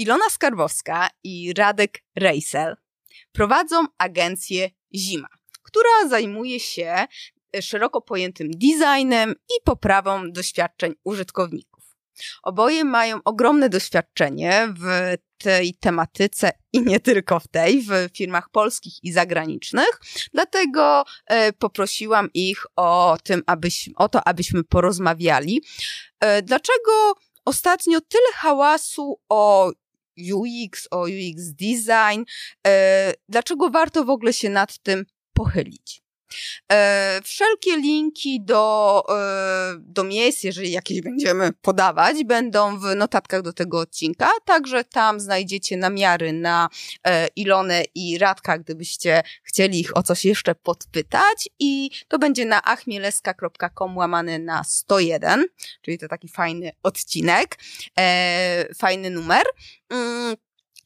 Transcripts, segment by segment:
Ilona Skarbowska i Radek Rejsel prowadzą agencję Zima, która zajmuje się szeroko pojętym designem i poprawą doświadczeń użytkowników. Oboje mają ogromne doświadczenie w tej tematyce i nie tylko w tej, w firmach polskich i zagranicznych. Dlatego e, poprosiłam ich o, tym, abyś, o to, abyśmy porozmawiali. E, dlaczego ostatnio tyle hałasu o UX, o UX design? E, dlaczego warto w ogóle się nad tym pochylić? E, wszelkie linki do, e, do miejsc, jeżeli jakieś będziemy podawać, będą w notatkach do tego odcinka, także tam znajdziecie namiary na e, Ilonę i Radka, gdybyście chcieli ich o coś jeszcze podpytać i to będzie na achmieleska.com łamany na 101, czyli to taki fajny odcinek, fajny numer.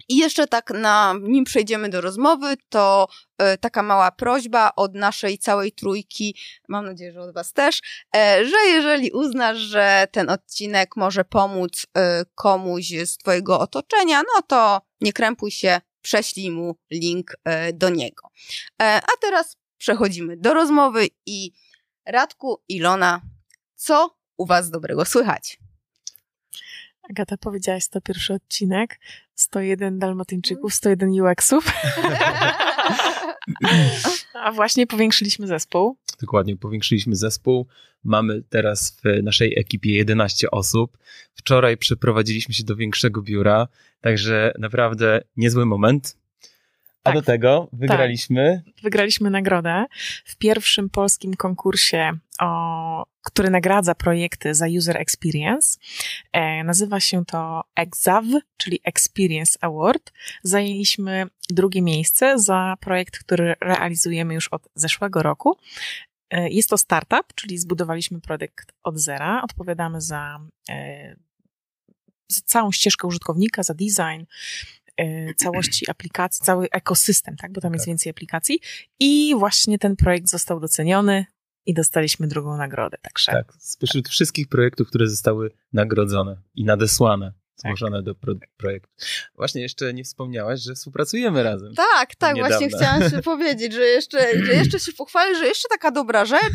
I jeszcze tak na, nim przejdziemy do rozmowy, to e, taka mała prośba od naszej całej trójki, mam nadzieję, że od was też, e, że jeżeli uznasz, że ten odcinek może pomóc e, komuś z twojego otoczenia, no to nie krępuj się, prześlij mu link e, do niego. E, a teraz przechodzimy do rozmowy i Radku, Ilona, co u was dobrego słychać? Agata, powiedziałaś to pierwszy odcinek. 101 dalmatyńczyków, 101 UX-ów. A właśnie powiększyliśmy zespół. Dokładnie, powiększyliśmy zespół. Mamy teraz w naszej ekipie 11 osób. Wczoraj przeprowadziliśmy się do większego biura, także naprawdę niezły moment. A Tak. do tego wygraliśmy. Wygraliśmy nagrodę w pierwszym polskim konkursie, o, który nagradza projekty za user experience. E, nazywa się to EXAW, czyli Experience Award. Zajęliśmy drugie miejsce za projekt, który realizujemy już od zeszłego roku. E, jest to startup, czyli zbudowaliśmy projekt od zera. Odpowiadamy za, e, za całą ścieżkę użytkownika, za design, e, całości aplikacji, cały ekosystem, tak, bo tam jest Tak. więcej aplikacji. I właśnie ten projekt został doceniony i dostaliśmy drugą nagrodę. Także Tak, spośród wszystkich projektów, które zostały nagrodzone i nadesłane, zgłoszone do pro projektu. Właśnie jeszcze nie wspomniałaś, że współpracujemy razem. Tak, tak, niedawna. właśnie chciałam się powiedzieć, że jeszcze, że jeszcze się pochwalę, że jeszcze taka dobra rzecz,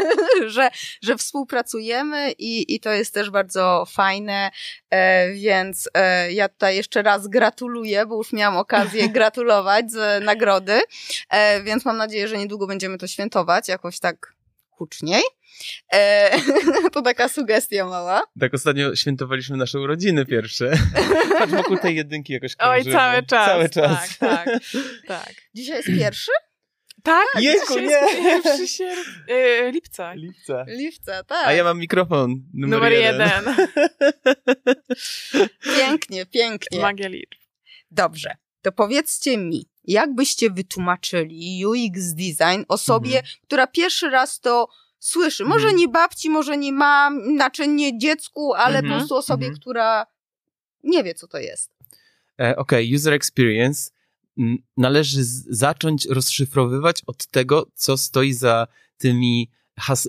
że, że współpracujemy i, i to jest też bardzo fajne, e, więc e, ja tutaj jeszcze raz gratuluję, bo już miałam okazję gratulować z nagrody, e, więc mam nadzieję, że niedługo będziemy to świętować jakoś tak huczniej. E, to taka sugestia mała. Tak ostatnio świętowaliśmy nasze urodziny pierwsze. Patrz, wokół tej jedynki jakoś Oj, krążymy. cały czas. Cały czas. Tak, tak, tak. Dzisiaj jest pierwszy? Tak, Jejku, dzisiaj nie. jest pierwszy sierp... y, lipca. Lipca. Lipca, tak. A ja mam mikrofon numer, Numer jeden. jeden. Pięknie, pięknie. Magia liczb. Dobrze, to powiedzcie mi, jak byście wytłumaczyli UX design osobie, Mhm. która pierwszy raz to słyszy? Może Mhm. nie babci, może nie mam, znaczy nie dziecku, ale Mhm, po prostu osobie, mhm. która nie wie, co to jest. E, Okej, user experience należy zacząć rozszyfrowywać od tego, co stoi za tymi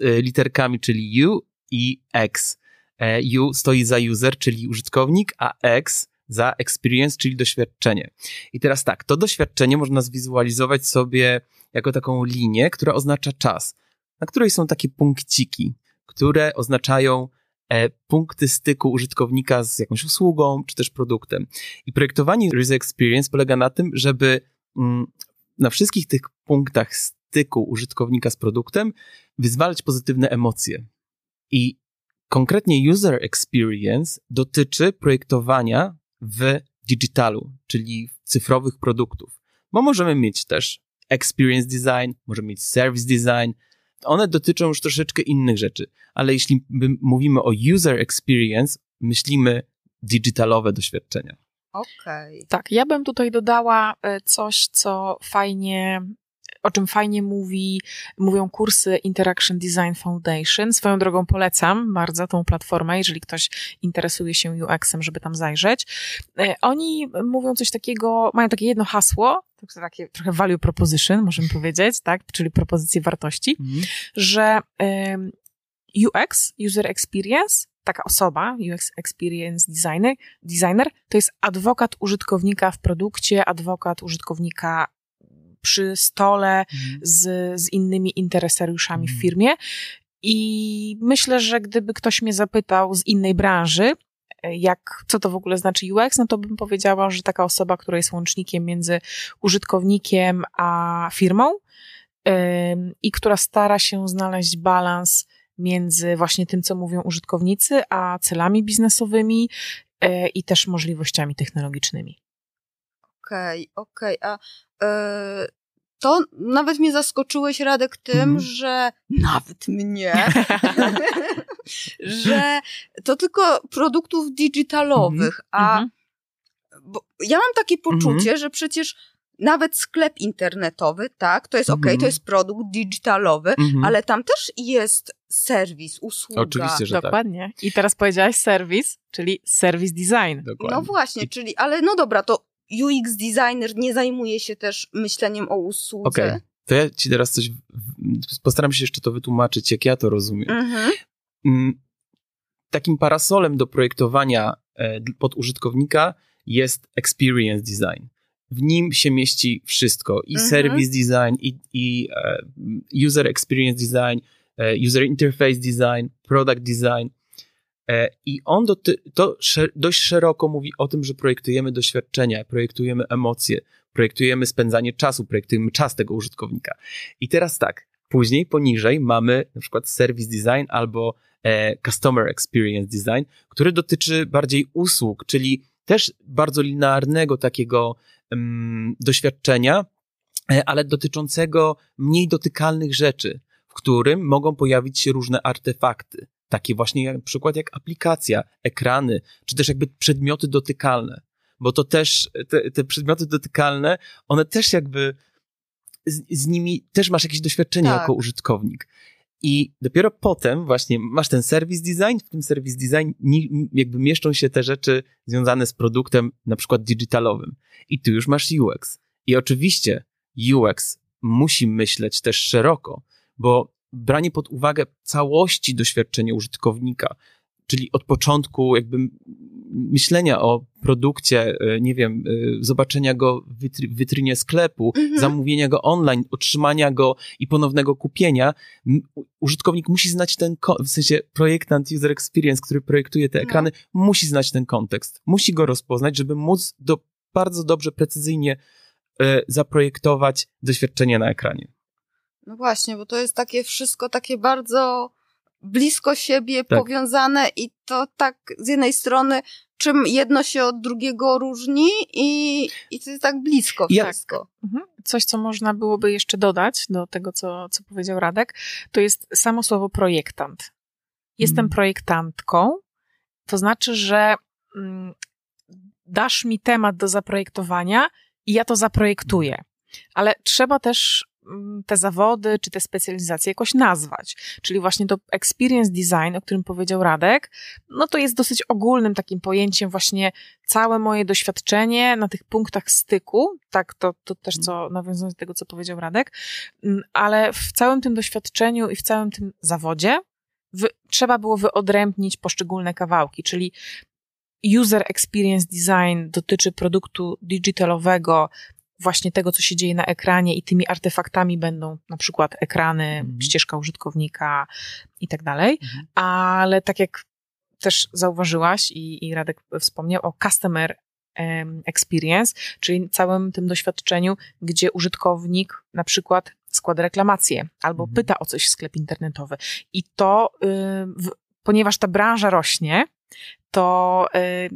e, literkami, czyli U i X. E, U stoi za user, czyli użytkownik, a X za experience, czyli doświadczenie. I teraz tak, to doświadczenie można zwizualizować sobie jako taką linię, która oznacza czas, na której są takie punkciki, które oznaczają e, punkty styku użytkownika z jakąś usługą czy też produktem. I projektowanie user experience polega na tym, żeby mm, na wszystkich tych punktach styku użytkownika z produktem wyzwalać pozytywne emocje. I konkretnie user experience dotyczy projektowania w digitalu, czyli cyfrowych produktów. Bo możemy mieć też experience design, możemy mieć service design. One dotyczą już troszeczkę innych rzeczy, ale jeśli my mówimy o user experience, myślimy digitalowe doświadczenia. Okej. Tak, ja bym tutaj dodała e, coś, co fajnie, o czym fajnie mówi, mówią kursy Interaction Design Foundation. Swoją drogą polecam bardzo tą platformę, jeżeli ktoś interesuje się UX-em, żeby tam zajrzeć. E, Oni mówią coś takiego, mają takie jedno hasło, to takie trochę value proposition, możemy powiedzieć, tak, czyli propozycję wartości, że em, UX, user experience, taka osoba, UX Experience Designer, designer, to jest adwokat użytkownika w produkcie, adwokat użytkownika przy stole Mhm. z, z innymi interesariuszami w Mhm. firmie. I myślę, że gdyby ktoś mnie zapytał z innej branży, e, jak, co to w ogóle znaczy UX, no to bym powiedziała, że taka osoba, która jest łącznikiem między użytkownikiem a firmą ym, i która stara się znaleźć balans między właśnie tym, co mówią użytkownicy, a celami biznesowymi e, i też możliwościami technologicznymi. Okej, okej, a e, to nawet mnie zaskoczyłeś, Radek, tym, Mhm. że nawet mnie, że to tylko produktów digitalowych, a Mhm. bo ja mam takie poczucie, Mhm. że przecież nawet sklep internetowy, tak, to jest okej, Mhm. to jest produkt digitalowy, Mhm. ale tam też jest serwis, usługa. Oczywiście, że tak. Dokładnie. I teraz powiedziałaś serwis, czyli service design. Dokładnie. No właśnie, I- czyli, ale no dobra, to UX designer nie zajmuje się też myśleniem o usłudze. Okej, to ja ci teraz coś, postaram się jeszcze to wytłumaczyć, jak ja to rozumiem. Mhm. Mm, Takim parasolem do projektowania e, pod użytkownika jest experience design. W nim się mieści wszystko, i Mhm. service design, i, i e, user experience design, e, user interface design, product design. E, I on doty, to sze, dość szeroko mówi o tym, że projektujemy doświadczenia, projektujemy emocje, projektujemy spędzanie czasu, projektujemy czas tego użytkownika. I teraz tak, później poniżej mamy na przykład service design albo e, customer experience design, który dotyczy bardziej usług, czyli też bardzo linearnego takiego em, doświadczenia, e, ale dotyczącego mniej dotykalnych rzeczy, w którym mogą pojawić się różne artefakty. Takie właśnie jak, przykład jak aplikacja, ekrany, czy też jakby przedmioty dotykalne. Bo to też, te, te przedmioty dotykalne, one też jakby z, z nimi też masz jakieś doświadczenie Tak. jako użytkownik. I dopiero potem właśnie masz ten service design, w tym service design jakby mieszczą się te rzeczy związane z produktem, na przykład digitalowym. I tu już masz UX. I oczywiście UX musi myśleć też szeroko, bo branie pod uwagę całości doświadczenia użytkownika, czyli od początku jakby myślenia o produkcie, e, nie wiem, e, zobaczenia go w witry- w witrynie sklepu, Mhm. zamówienia go online, otrzymania go i ponownego kupienia, użytkownik musi znać ten, w sensie projektant user experience, który projektuje te No. ekrany, musi znać ten kontekst, musi go rozpoznać, żeby móc do, bardzo dobrze, precyzyjnie e, zaprojektować doświadczenie na ekranie. No właśnie, bo to jest takie wszystko takie bardzo blisko siebie Tak. powiązane i to tak z jednej strony czym jedno się od drugiego różni i, i to jest tak blisko Ja- wszystko. Mhm. Coś, co można byłoby jeszcze dodać do tego, co, co powiedział Radek, to jest samo słowo projektant. Jestem Mhm. projektantką, to znaczy, że mm, dasz mi temat do zaprojektowania i ja to zaprojektuję. Ale trzeba też mm, te zawody czy te specjalizacje jakoś nazwać. Czyli właśnie to experience design, o którym powiedział Radek, no to jest dosyć ogólnym takim pojęciem właśnie całe moje doświadczenie na tych punktach styku, tak, to, to też co, nawiązując do tego, co powiedział Radek, Mm, ale w całym tym doświadczeniu i w całym tym zawodzie wy, trzeba było wyodrębnić poszczególne kawałki, czyli user experience design dotyczy produktu digitalowego, właśnie tego, co się dzieje na ekranie i tymi artefaktami będą na przykład ekrany, Mhm. ścieżka użytkownika i tak dalej, Mhm. ale tak jak też zauważyłaś i, i Radek wspomniał o customer experience, czyli całym tym doświadczeniu, gdzie użytkownik na przykład składa reklamację albo Mhm. pyta o coś w sklep internetowy. I to, y, w, ponieważ ta branża rośnie, to y,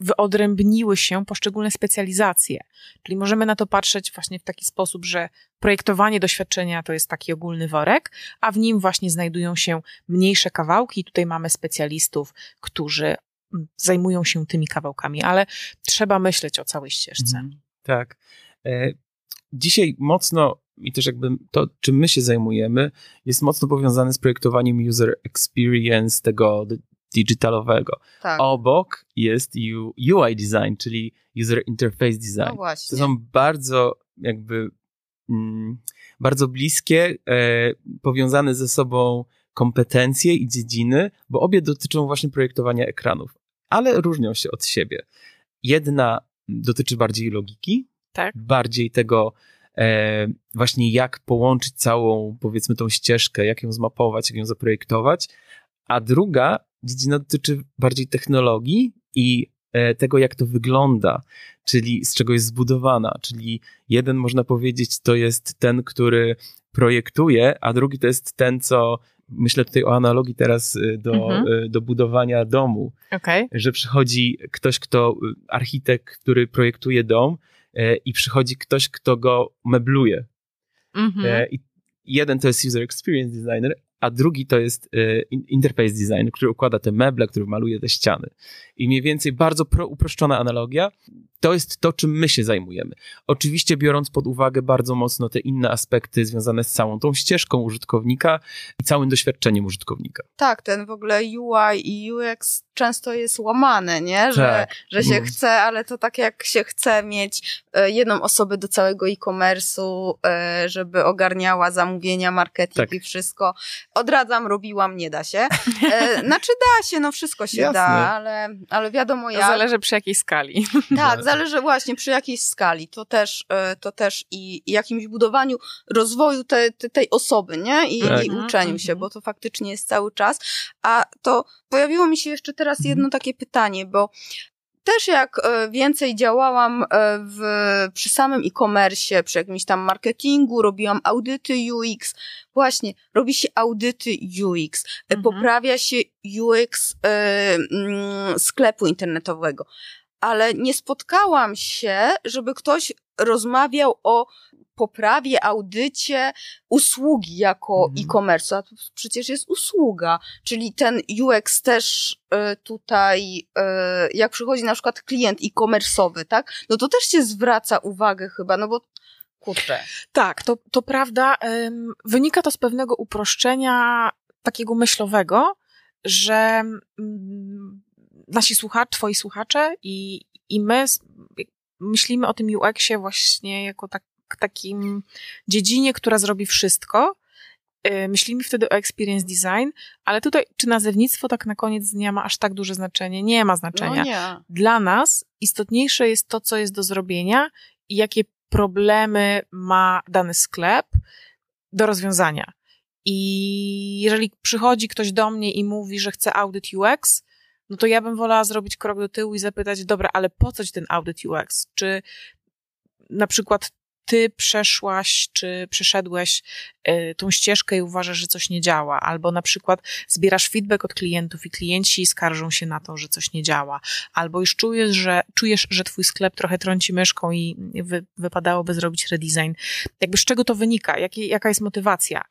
wyodrębniły się poszczególne specjalizacje. Czyli możemy na to patrzeć właśnie w taki sposób, że projektowanie doświadczenia to jest taki ogólny worek, a w nim właśnie znajdują się mniejsze kawałki. Tutaj mamy specjalistów, którzy mm, zajmują się tymi kawałkami, ale trzeba myśleć o całej ścieżce. Mhm. Tak. E, Dzisiaj mocno i też jakby to, czym my się zajmujemy, jest mocno powiązane z projektowaniem user experience tego digitalowego. Tak, Obok jest UI design, czyli user interface no design. To właśnie. są bardzo jakby mm, bardzo bliskie, e, powiązane ze sobą kompetencje i dziedziny, bo obie dotyczą właśnie projektowania ekranów, ale różnią się od siebie. Jedna dotyczy bardziej logiki, Tak. bardziej tego e, właśnie jak połączyć całą, powiedzmy, tą ścieżkę, jak ją zmapować, jak ją zaprojektować, a druga dziedzina dotyczy bardziej technologii i e, tego, jak to wygląda, czyli z czego jest zbudowana, czyli jeden można powiedzieć to jest ten, który projektuje, a drugi to jest ten, co myślę tutaj o analogii teraz y, do, Mhm. y, do budowania domu, Okej. że przychodzi ktoś, kto, y, architekt, który projektuje dom e, i przychodzi ktoś, kto go mebluje. Mhm. E, I jeden to jest user experience designer, a drugi to jest e, in- interface designer, który układa te meble, który maluje te ściany. I mniej więcej bardzo pro, uproszczona analogia, to jest to, czym my się zajmujemy. Oczywiście biorąc pod uwagę bardzo mocno te inne aspekty związane z całą tą ścieżką użytkownika i całym doświadczeniem użytkownika. Tak, ten w ogóle UI i UX często jest łamane, nie? Że, Tak. że się Mm. chce, ale to tak jak się chce mieć e, jedną osobę do całego e-commerce'u, e, żeby ogarniała zamówienia, marketing Tak. i wszystko. Odradzam, robiłam, nie da się. E, Znaczy da się, no wszystko się Jasne. da, ale, ale wiadomo To jak. zależy przy jakiej skali. Tak, zależy właśnie przy jakiej skali. To też, e, to też i, i jakimś budowaniu rozwoju te, te, tej osoby, nie? I, Tak. i uczeniu się, mhm. bo to faktycznie jest cały czas. A to pojawiło mi się jeszcze teraz Mhm. jedno takie pytanie, bo też jak e, więcej działałam e, w, przy samym e-commerce, przy jakimś tam marketingu, robiłam audyty UX, właśnie, robi się audyty UX, Mhm. poprawia się UX e, mm, sklepu internetowego, ale nie spotkałam się, żeby ktoś rozmawiał o poprawie, audycie usługi jako Mhm. e-commerce, a to przecież jest usługa, czyli ten UX też e, tutaj, e, jak przychodzi na przykład klient e-commerce'owy, tak, no to też się zwraca uwagę chyba, no bo kurczę. Tak, to, to prawda. Ym, Wynika to z pewnego uproszczenia takiego myślowego, że mm, nasi słuchacze, twoi słuchacze i, i my myślimy o tym UX-ie właśnie jako tak, takim dziedzinie, która zrobi wszystko. Y, Myślimy wtedy o experience design, ale tutaj czy nazewnictwo tak na koniec dnia ma aż tak duże znaczenie? Nie ma znaczenia No nie. dla nas istotniejsze jest to, co jest do zrobienia i jakie problemy ma dany sklep do rozwiązania. I jeżeli przychodzi ktoś do mnie i mówi, że chce audyt UX, no to ja bym wolała zrobić krok do tyłu i zapytać, dobra, ale po co ci ten audyt UX? Czy na przykład ty przeszłaś, czy przeszedłeś y, tą ścieżkę i uważasz, że coś nie działa, albo na przykład zbierasz feedback od klientów i klienci skarżą się na to, że coś nie działa, albo już czujesz, że, czujesz, że twój sklep trochę trąci myszką i wy, wypadałoby zrobić redesign. Jakby z czego to wynika? Jakie, jaka jest motywacja?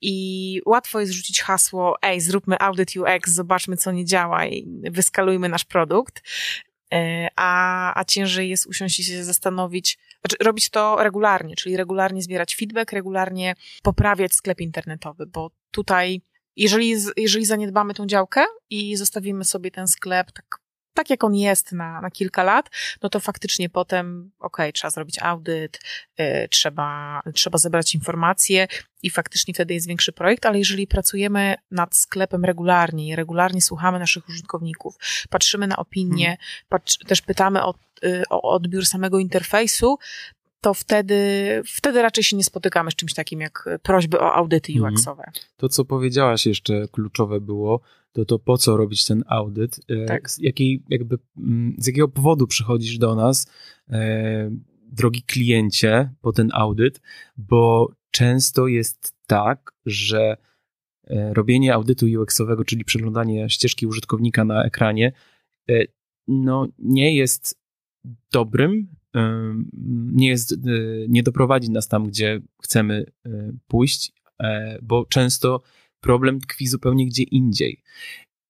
I łatwo jest rzucić hasło, ej, zróbmy audit UX, zobaczmy, co nie działa i wyskalujmy nasz produkt. E, A, a ciężej jest usiąść i się zastanowić, znaczy robić to regularnie, czyli regularnie zbierać feedback, regularnie poprawiać sklep internetowy, bo tutaj, jeżeli, jeżeli zaniedbamy tą działkę i zostawimy sobie ten sklep tak, tak jak on jest na, na kilka lat, no to faktycznie potem, okej, trzeba zrobić audyt, y, trzeba, trzeba zebrać informacje i faktycznie wtedy jest większy projekt, ale jeżeli pracujemy nad sklepem regularnie i regularnie słuchamy naszych użytkowników, patrzymy na opinie, patrz, też pytamy o, y, o odbiór samego interfejsu, to wtedy, wtedy raczej się nie spotykamy z czymś takim jak prośby o audyty Mhm. UX-owe. To, co powiedziałaś jeszcze kluczowe było, to to po co robić ten audyt, e, Tak. z, jakiej, jakby, mm, z jakiego powodu przychodzisz do nas, e, drogi kliencie, po ten audyt, bo często jest tak, że e, robienie audytu UX-owego, czyli przeglądanie ścieżki użytkownika na ekranie, e, no nie jest dobrym, nie jest, nie doprowadzi nas tam, gdzie chcemy pójść, bo często problem tkwi zupełnie gdzie indziej.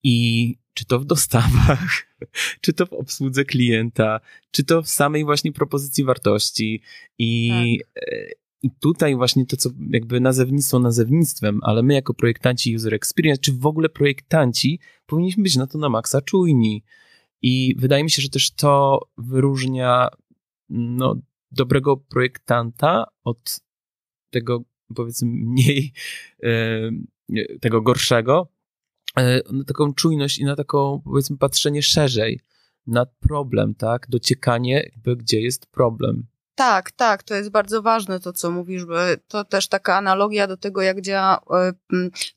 I czy to w dostawach, czy to w obsłudze klienta, czy to w samej właśnie propozycji wartości. I, e, i tutaj właśnie to, co jakby nazewnictwo nazewnictwem, ale my jako projektanci user experience, czy w ogóle projektanci, powinniśmy być na to na maksa czujni. I wydaje mi się, że też to wyróżnia no, dobrego projektanta od tego, powiedzmy, mniej, e, tego gorszego, e, na taką czujność i na taką, powiedzmy, patrzenie szerzej na problem, tak? Dociekanie, jakby, gdzie jest problem. Tak, tak, to jest bardzo ważne to, co mówisz, bo to też taka analogia do tego, jak działa, e,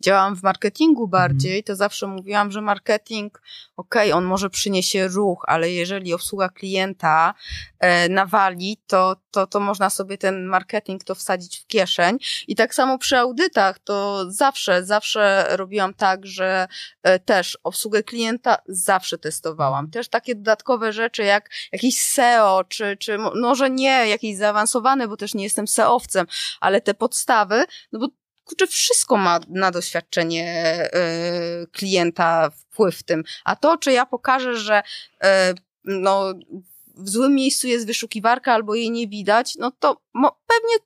działałam w marketingu bardziej, mhm. to zawsze mówiłam, że marketing, okej, okay, on może przyniesie ruch, ale jeżeli obsługa klienta e, nawali, to, to, to można sobie ten marketing to wsadzić w kieszeń. I tak samo przy audytach, to zawsze, zawsze robiłam tak, że e, też obsługę klienta zawsze testowałam. Też takie dodatkowe rzeczy, jak jakiś SEO, czy, czy może nie jakieś zaawansowane, bo też nie jestem SEOwcem, ale te podstawy, no bo kurczę, wszystko ma na doświadczenie y, klienta wpływ w tym. A to, czy ja pokażę, że y, no, w złym miejscu jest wyszukiwarka albo jej nie widać, no to pewnie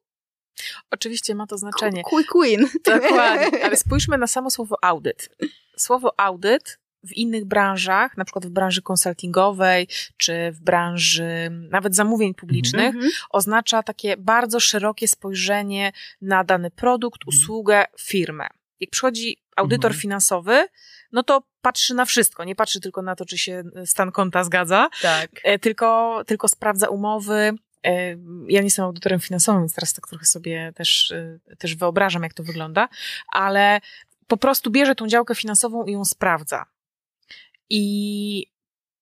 Oczywiście ma to znaczenie. Quick win. Dokładnie. Ale spójrzmy na samo słowo audyt. Słowo audyt w innych branżach, na przykład w branży konsultingowej, czy w branży nawet zamówień publicznych, mm -hmm. oznacza takie bardzo szerokie spojrzenie na dany produkt, -hmm. usługę, firmę. Jak przychodzi audytor -hmm. finansowy, no to patrzy na wszystko, nie patrzy tylko na to, czy się stan konta zgadza, tak. E, tylko, tylko sprawdza umowy, e, ja nie jestem audytorem finansowym, więc teraz tak trochę sobie też, e, też wyobrażam, jak to wygląda, ale po prostu bierze tą działkę finansową i ją sprawdza. I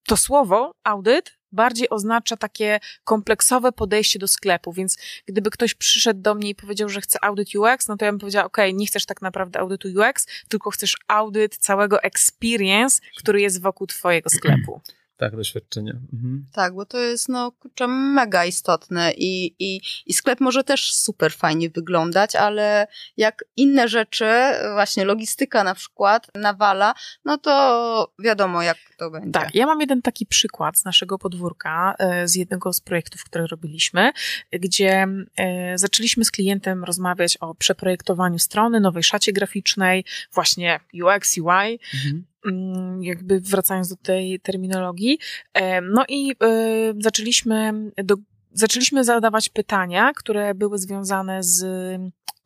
to słowo, audyt, bardziej oznacza takie kompleksowe podejście do sklepu, więc gdyby ktoś przyszedł do mnie i powiedział, że chce audyt UX, no to ja bym powiedziała, ok, nie chcesz tak naprawdę audytu UX, tylko chcesz audyt całego experience, który jest wokół twojego sklepu. Tak, doświadczenie. Mhm. Tak, bo to jest no kurczę, mega istotne i, i, i sklep może też super fajnie wyglądać, ale jak inne rzeczy, właśnie logistyka na przykład nawala, no to wiadomo jak to będzie. Tak, ja mam jeden taki przykład z naszego podwórka, e, z jednego z projektów, które robiliśmy, gdzie e, zaczęliśmy z klientem rozmawiać o przeprojektowaniu strony, nowej szacie graficznej, właśnie UX, UI, mhm Mm, jakby wracając do tej terminologii. E, no i e, zaczęliśmy, do, zaczęliśmy zadawać pytania, które były związane z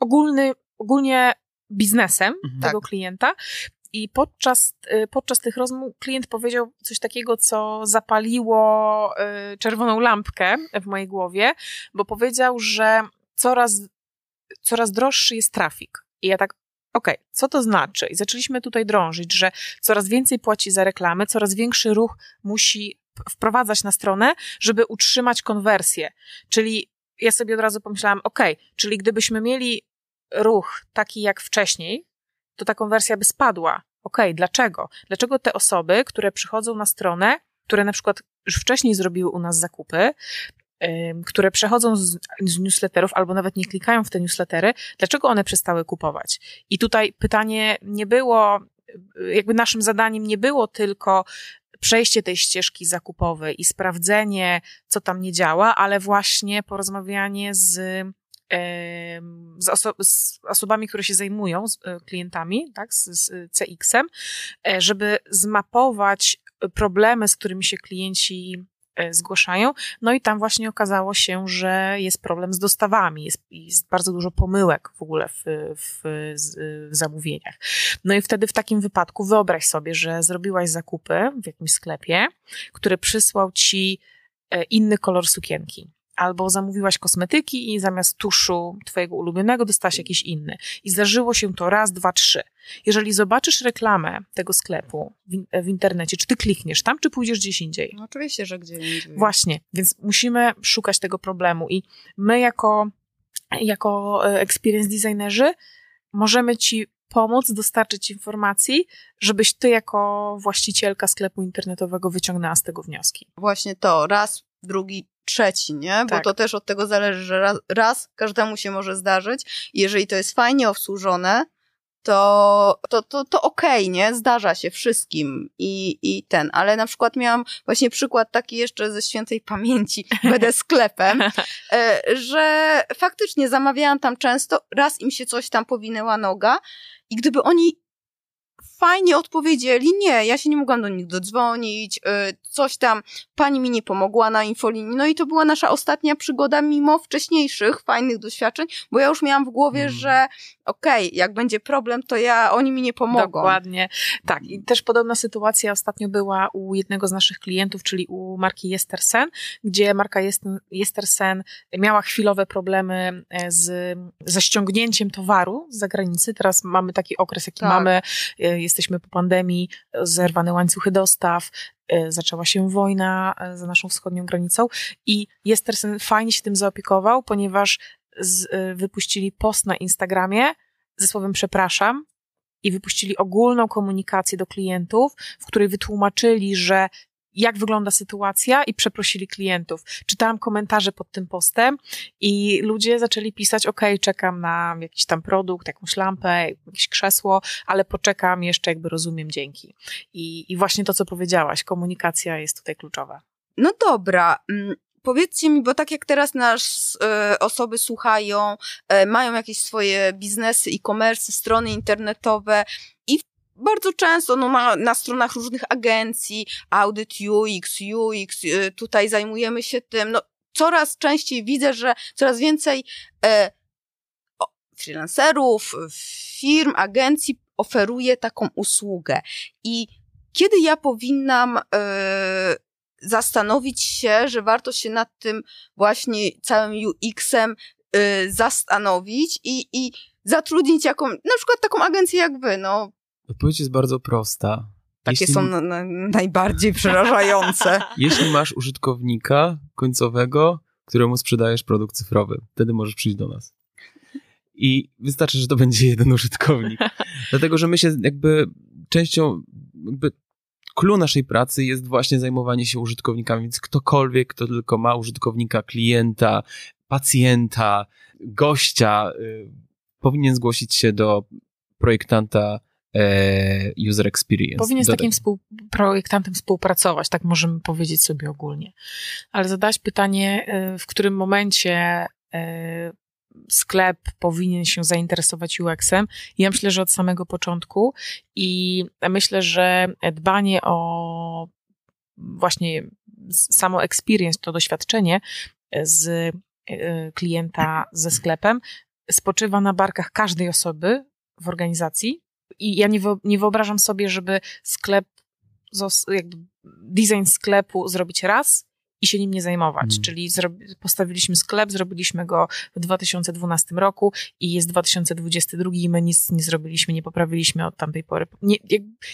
ogólny, ogólnie biznesem mhm. tego tak. klienta. I podczas, e, podczas tych rozmów klient powiedział coś takiego, co zapaliło czerwoną lampkę w mojej głowie, bo powiedział, że coraz, coraz droższy jest trafik. I ja tak, okej, okay, co to znaczy? I zaczęliśmy tutaj drążyć, że coraz więcej płaci za reklamy, coraz większy ruch musi wprowadzać na stronę, żeby utrzymać konwersję. Czyli ja sobie od razu pomyślałam, okay, czyli gdybyśmy mieli ruch taki jak wcześniej, to ta konwersja by spadła. Okay, dlaczego? Dlaczego te osoby, które przychodzą na stronę, które na przykład już wcześniej zrobiły u nas zakupy, które przechodzą z, z newsletterów albo nawet nie klikają w te newslettery, dlaczego one przestały kupować? I tutaj pytanie nie było, jakby naszym zadaniem nie było tylko przejście tej ścieżki zakupowej i sprawdzenie, co tam nie działa, ale właśnie porozmawianie z, z, oso z osobami, które się zajmują, z e, klientami, tak, z, z CX-em, e, żeby zmapować problemy, z którymi się klienci zgłaszają. No i tam właśnie okazało się, że jest problem z dostawami, jest, jest bardzo dużo pomyłek w ogóle w, w, w zamówieniach. No i wtedy w takim wypadku wyobraź sobie, że zrobiłaś zakupy w jakimś sklepie, który przysłał ci e, inny kolor sukienki albo zamówiłaś kosmetyki i zamiast tuszu twojego ulubionego dostałaś jakiś inny. I zdarzyło się to raz, dwa, trzy. Jeżeli zobaczysz reklamę tego sklepu w, w internecie, czy ty klikniesz tam, czy pójdziesz gdzieś indziej? No oczywiście, że gdzie indziej. Właśnie, więc musimy szukać tego problemu i my jako, jako e, experience designerzy możemy ci pomóc dostarczyć informacji, żebyś ty jako właścicielka sklepu internetowego wyciągnęła z tego wnioski. Właśnie to, raz, drugi, trzeci, nie? Bo tak. to też od tego zależy, że raz, raz każdemu się może zdarzyć. I jeżeli to jest fajnie obsłużone, to, to, to, to okej, okay, nie? Zdarza się wszystkim i, i ten. Ale na przykład miałam właśnie przykład taki jeszcze ze świętej pamięci, będę sklepem, e, że faktycznie zamawiałam tam często, raz im się coś tam powinęła noga i gdyby oni fajnie odpowiedzieli, nie, ja się nie mogłam do nich dodzwonić, y, coś tam, pani mi nie pomogła na infolinii, no i to była nasza ostatnia przygoda mimo wcześniejszych fajnych doświadczeń, bo ja już miałam w głowie, mm. że okej, okay, jak będzie problem, to ja, oni mi nie pomogą. Dokładnie. Tak. I też podobna sytuacja ostatnio była u jednego z naszych klientów, czyli u marki Jestersen, gdzie marka Jestersen miała chwilowe problemy e, z, ze ściągnięciem towaru z zagranicy. Teraz mamy taki okres, jaki tak. mamy. E, jesteśmy po pandemii, zerwane łańcuchy dostaw, e, zaczęła się wojna za naszą wschodnią granicą i Jestersen fajnie się tym zaopiekował, ponieważ z, y, wypuścili post na Instagramie ze słowem przepraszam i wypuścili ogólną komunikację do klientów, w której wytłumaczyli, że jak wygląda sytuacja i przeprosili klientów. Czytałam komentarze pod tym postem i ludzie zaczęli pisać, ok, czekam na jakiś tam produkt, jakąś lampę, jakieś krzesło, ale poczekam jeszcze, jakby rozumiem, dzięki. I, i właśnie to, co powiedziałaś, komunikacja jest tutaj kluczowa. No dobra, mm, Powiedzcie mi, bo tak jak teraz nas e, osoby słuchają, e, mają jakieś swoje biznesy, e-commerce, strony internetowe i bardzo często no, ma na stronach różnych agencji, audyt UX, UX, e, tutaj zajmujemy się tym. No, coraz częściej widzę, że coraz więcej e, freelancerów, firm, agencji oferuje taką usługę. I kiedy ja powinnam e, zastanowić się, że warto się nad tym właśnie całym UX-em y, zastanowić i, i zatrudnić jaką, na przykład taką agencję jak wy, no. Odpowiedź jest bardzo prosta. Takie Jeśli... są na, na, najbardziej przerażające. Jeśli masz użytkownika końcowego, któremu sprzedajesz produkt cyfrowy, wtedy możesz przyjść do nas. I wystarczy, że to będzie jeden użytkownik. Dlatego, że my się jakby częścią jakby clue naszej pracy jest właśnie zajmowanie się użytkownikami, więc ktokolwiek, kto tylko ma użytkownika, klienta, pacjenta, gościa, y, powinien zgłosić się do projektanta user experience. Powinien z takim projektantem współpracować, tak możemy powiedzieć sobie ogólnie. Ale zadać pytanie, y, w którym momencie y, sklep powinien się zainteresować UX-em. Ja myślę, że od samego początku i myślę, że dbanie o właśnie samo experience, to doświadczenie z e, klienta ze sklepem spoczywa na barkach każdej osoby w organizacji i ja nie, nie wyobrażam sobie, żeby sklep, jakby design sklepu zrobić raz i się nim nie zajmować. Hmm. Czyli postawiliśmy sklep, zrobiliśmy go w 2012 roku i jest 2022 i my nic nie zrobiliśmy, nie poprawiliśmy od tamtej pory. Nie,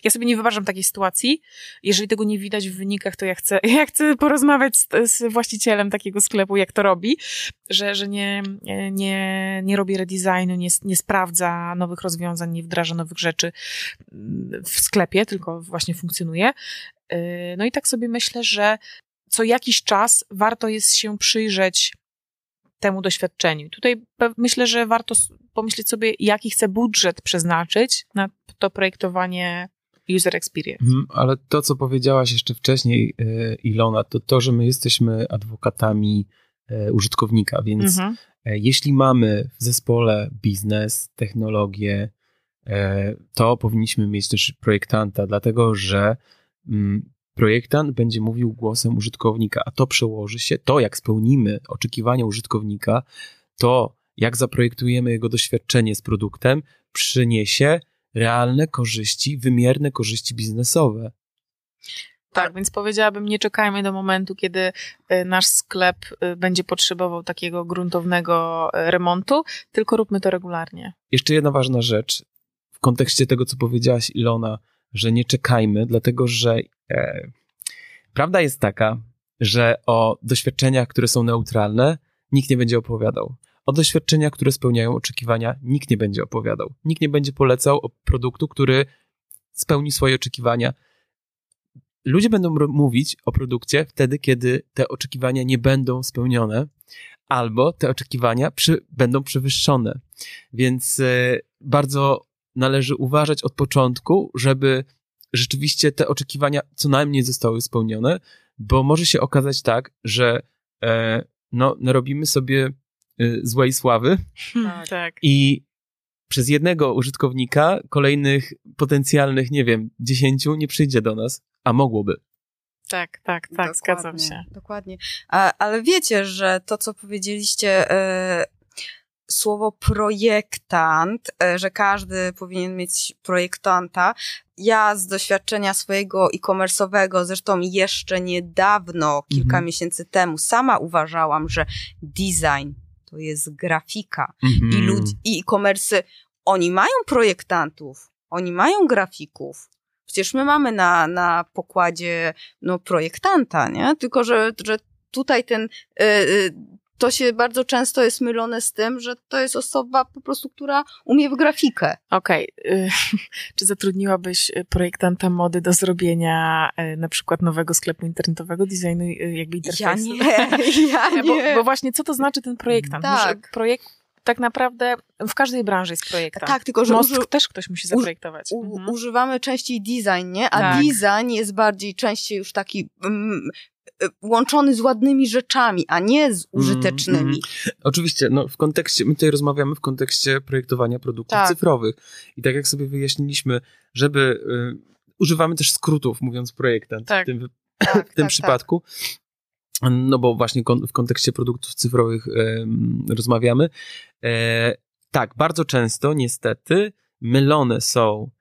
ja sobie nie wyobrażam takiej sytuacji. Jeżeli tego nie widać w wynikach, to ja chcę, ja chcę porozmawiać z, z właścicielem takiego sklepu, jak to robi, że, że nie, nie, nie robi redesignu, nie, nie sprawdza nowych rozwiązań, nie wdraża nowych rzeczy w sklepie, tylko właśnie funkcjonuje. Yy, no i tak sobie myślę, że co jakiś czas warto jest się przyjrzeć temu doświadczeniu. Tutaj myślę, że warto pomyśleć sobie, jaki chce budżet przeznaczyć na to projektowanie user experience. Mhm, ale to, co powiedziałaś jeszcze wcześniej, e, Ilona, to to, że my jesteśmy adwokatami e, użytkownika, więc mhm. E, jeśli mamy w zespole biznes, technologię, to powinniśmy mieć też projektanta, dlatego że mm, projektant będzie mówił głosem użytkownika, a to przełoży się, to jak spełnimy oczekiwania użytkownika, to jak zaprojektujemy jego doświadczenie z produktem, przyniesie realne korzyści, wymierne korzyści biznesowe. Tak, więc powiedziałabym, nie czekajmy do momentu, kiedy y, nasz sklep y, będzie potrzebował takiego gruntownego y, remontu, tylko róbmy to regularnie. Jeszcze jedna ważna rzecz w kontekście tego, co powiedziałaś, Ilona, że nie czekajmy, dlatego że prawda jest taka, że o doświadczeniach, które są neutralne, nikt nie będzie opowiadał. O doświadczeniach, które spełniają oczekiwania, nikt nie będzie opowiadał. Nikt nie będzie polecał o produktu, który spełni swoje oczekiwania. Ludzie będą mówić o produkcie wtedy, kiedy te oczekiwania nie będą spełnione, albo te oczekiwania przy, będą przewyższone. Więc e, bardzo należy uważać od początku, żeby rzeczywiście te oczekiwania co najmniej zostały spełnione, bo może się okazać tak, że e, no, narobimy sobie e, złej sławy tak. tak. i przez jednego użytkownika kolejnych potencjalnych, nie wiem, dziesięciu nie przyjdzie do nas, a mogłoby. Tak, tak, tak, dokładnie, zgadzam się. Dokładnie. A, ale wiecie, że to, co powiedzieliście, e, słowo projektant, e, że każdy powinien mieć projektanta. Ja z doświadczenia swojego e-commerce'owego, zresztą jeszcze niedawno, kilka Mhm. miesięcy temu, sama uważałam, że design to jest grafika Mhm. i ludzi, i e-commerce, oni mają projektantów, oni mają grafików. Przecież my mamy na, na pokładzie no, projektanta, nie? Tylko, że, że tutaj ten, y, y, to się bardzo często jest mylone z tym, że to jest osoba po prostu, która umie w grafikę. Okej. y, Czy zatrudniłabyś y, projektanta mody do zrobienia y, na przykład nowego sklepu internetowego, designu y, jakby Ja interfejsu? nie, ja Bo, nie. bo właśnie co to znaczy ten projektant? Tak. Może projekt, tak naprawdę w każdej branży jest projektant. tak, tylko że Most uży, też ktoś musi zaprojektować. u, Mhm. używamy częściej design, nie? A Tak. design jest bardziej częściej już taki mm, łączony z ładnymi rzeczami, a nie z użytecznymi. mm. Oczywiście, no w kontekście, my tutaj rozmawiamy w kontekście projektowania produktów Tak. cyfrowych. I tak jak sobie wyjaśniliśmy, żeby, y, używamy też skrótów, mówiąc projektant Tak. w tym, Tak, w tym tak, przypadku. No bo właśnie kon- w kontekście produktów cyfrowych em, rozmawiamy. E, tak, bardzo często niestety mylone są e,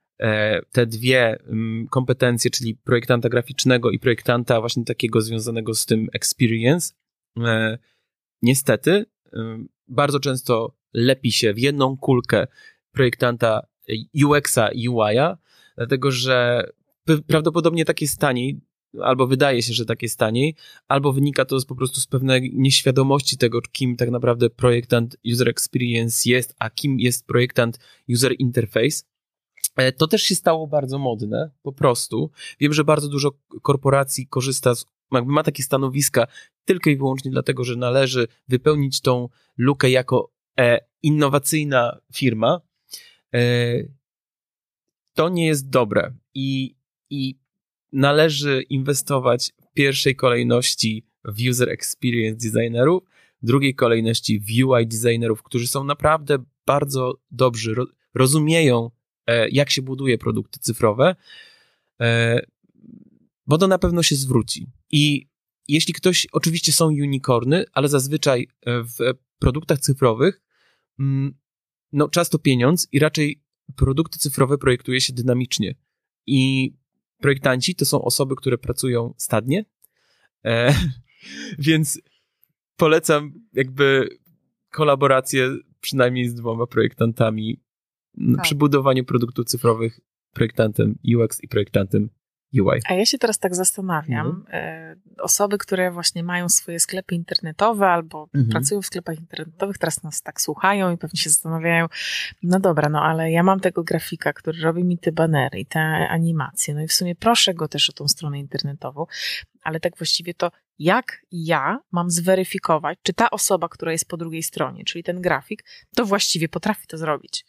te dwie mm, kompetencje, czyli projektanta graficznego i projektanta właśnie takiego związanego z tym experience. E, niestety em, bardzo często lepi się w jedną kulkę projektanta UX-a i UI-a, dlatego że prawdopodobnie tak jest taniej, albo wydaje się, że tak jest taniej, albo wynika to z, po prostu z pewnej nieświadomości tego, kim tak naprawdę projektant user experience jest, a kim jest projektant user interface. E, To też się stało bardzo modne, po prostu. Wiem, że bardzo dużo korporacji korzysta z, jakby ma takie stanowiska tylko i wyłącznie dlatego, że należy wypełnić tą lukę jako e, innowacyjna firma. E, to nie jest dobre i, i należy inwestować w pierwszej kolejności w user experience designerów, w drugiej kolejności w UI designerów, którzy są naprawdę bardzo dobrzy, ro, rozumieją, jak się buduje produkty cyfrowe, e, bo to na pewno się zwróci. I jeśli ktoś, oczywiście są unicorny, ale zazwyczaj e, w produktach cyfrowych, mm, no czas to pieniądz i raczej produkty cyfrowe projektuje się dynamicznie. I projektanci to są osoby, które pracują stadnie, e, więc polecam jakby kolaborację przynajmniej z dwoma projektantami Tak. przy budowaniu produktów cyfrowych, projektantem UX i projektantem UI. A ja się teraz tak zastanawiam, Mhm. e, osoby, które właśnie mają swoje sklepy internetowe albo Mhm. pracują w sklepach internetowych, teraz nas tak słuchają i pewnie się zastanawiają, no dobra, no ale ja mam tego grafika, który robi mi te banery i te animacje, no i w sumie proszę go też o tą stronę internetową, ale tak właściwie to jak ja mam zweryfikować, czy ta osoba, która jest po drugiej stronie, czyli ten grafik, to właściwie potrafi to zrobić.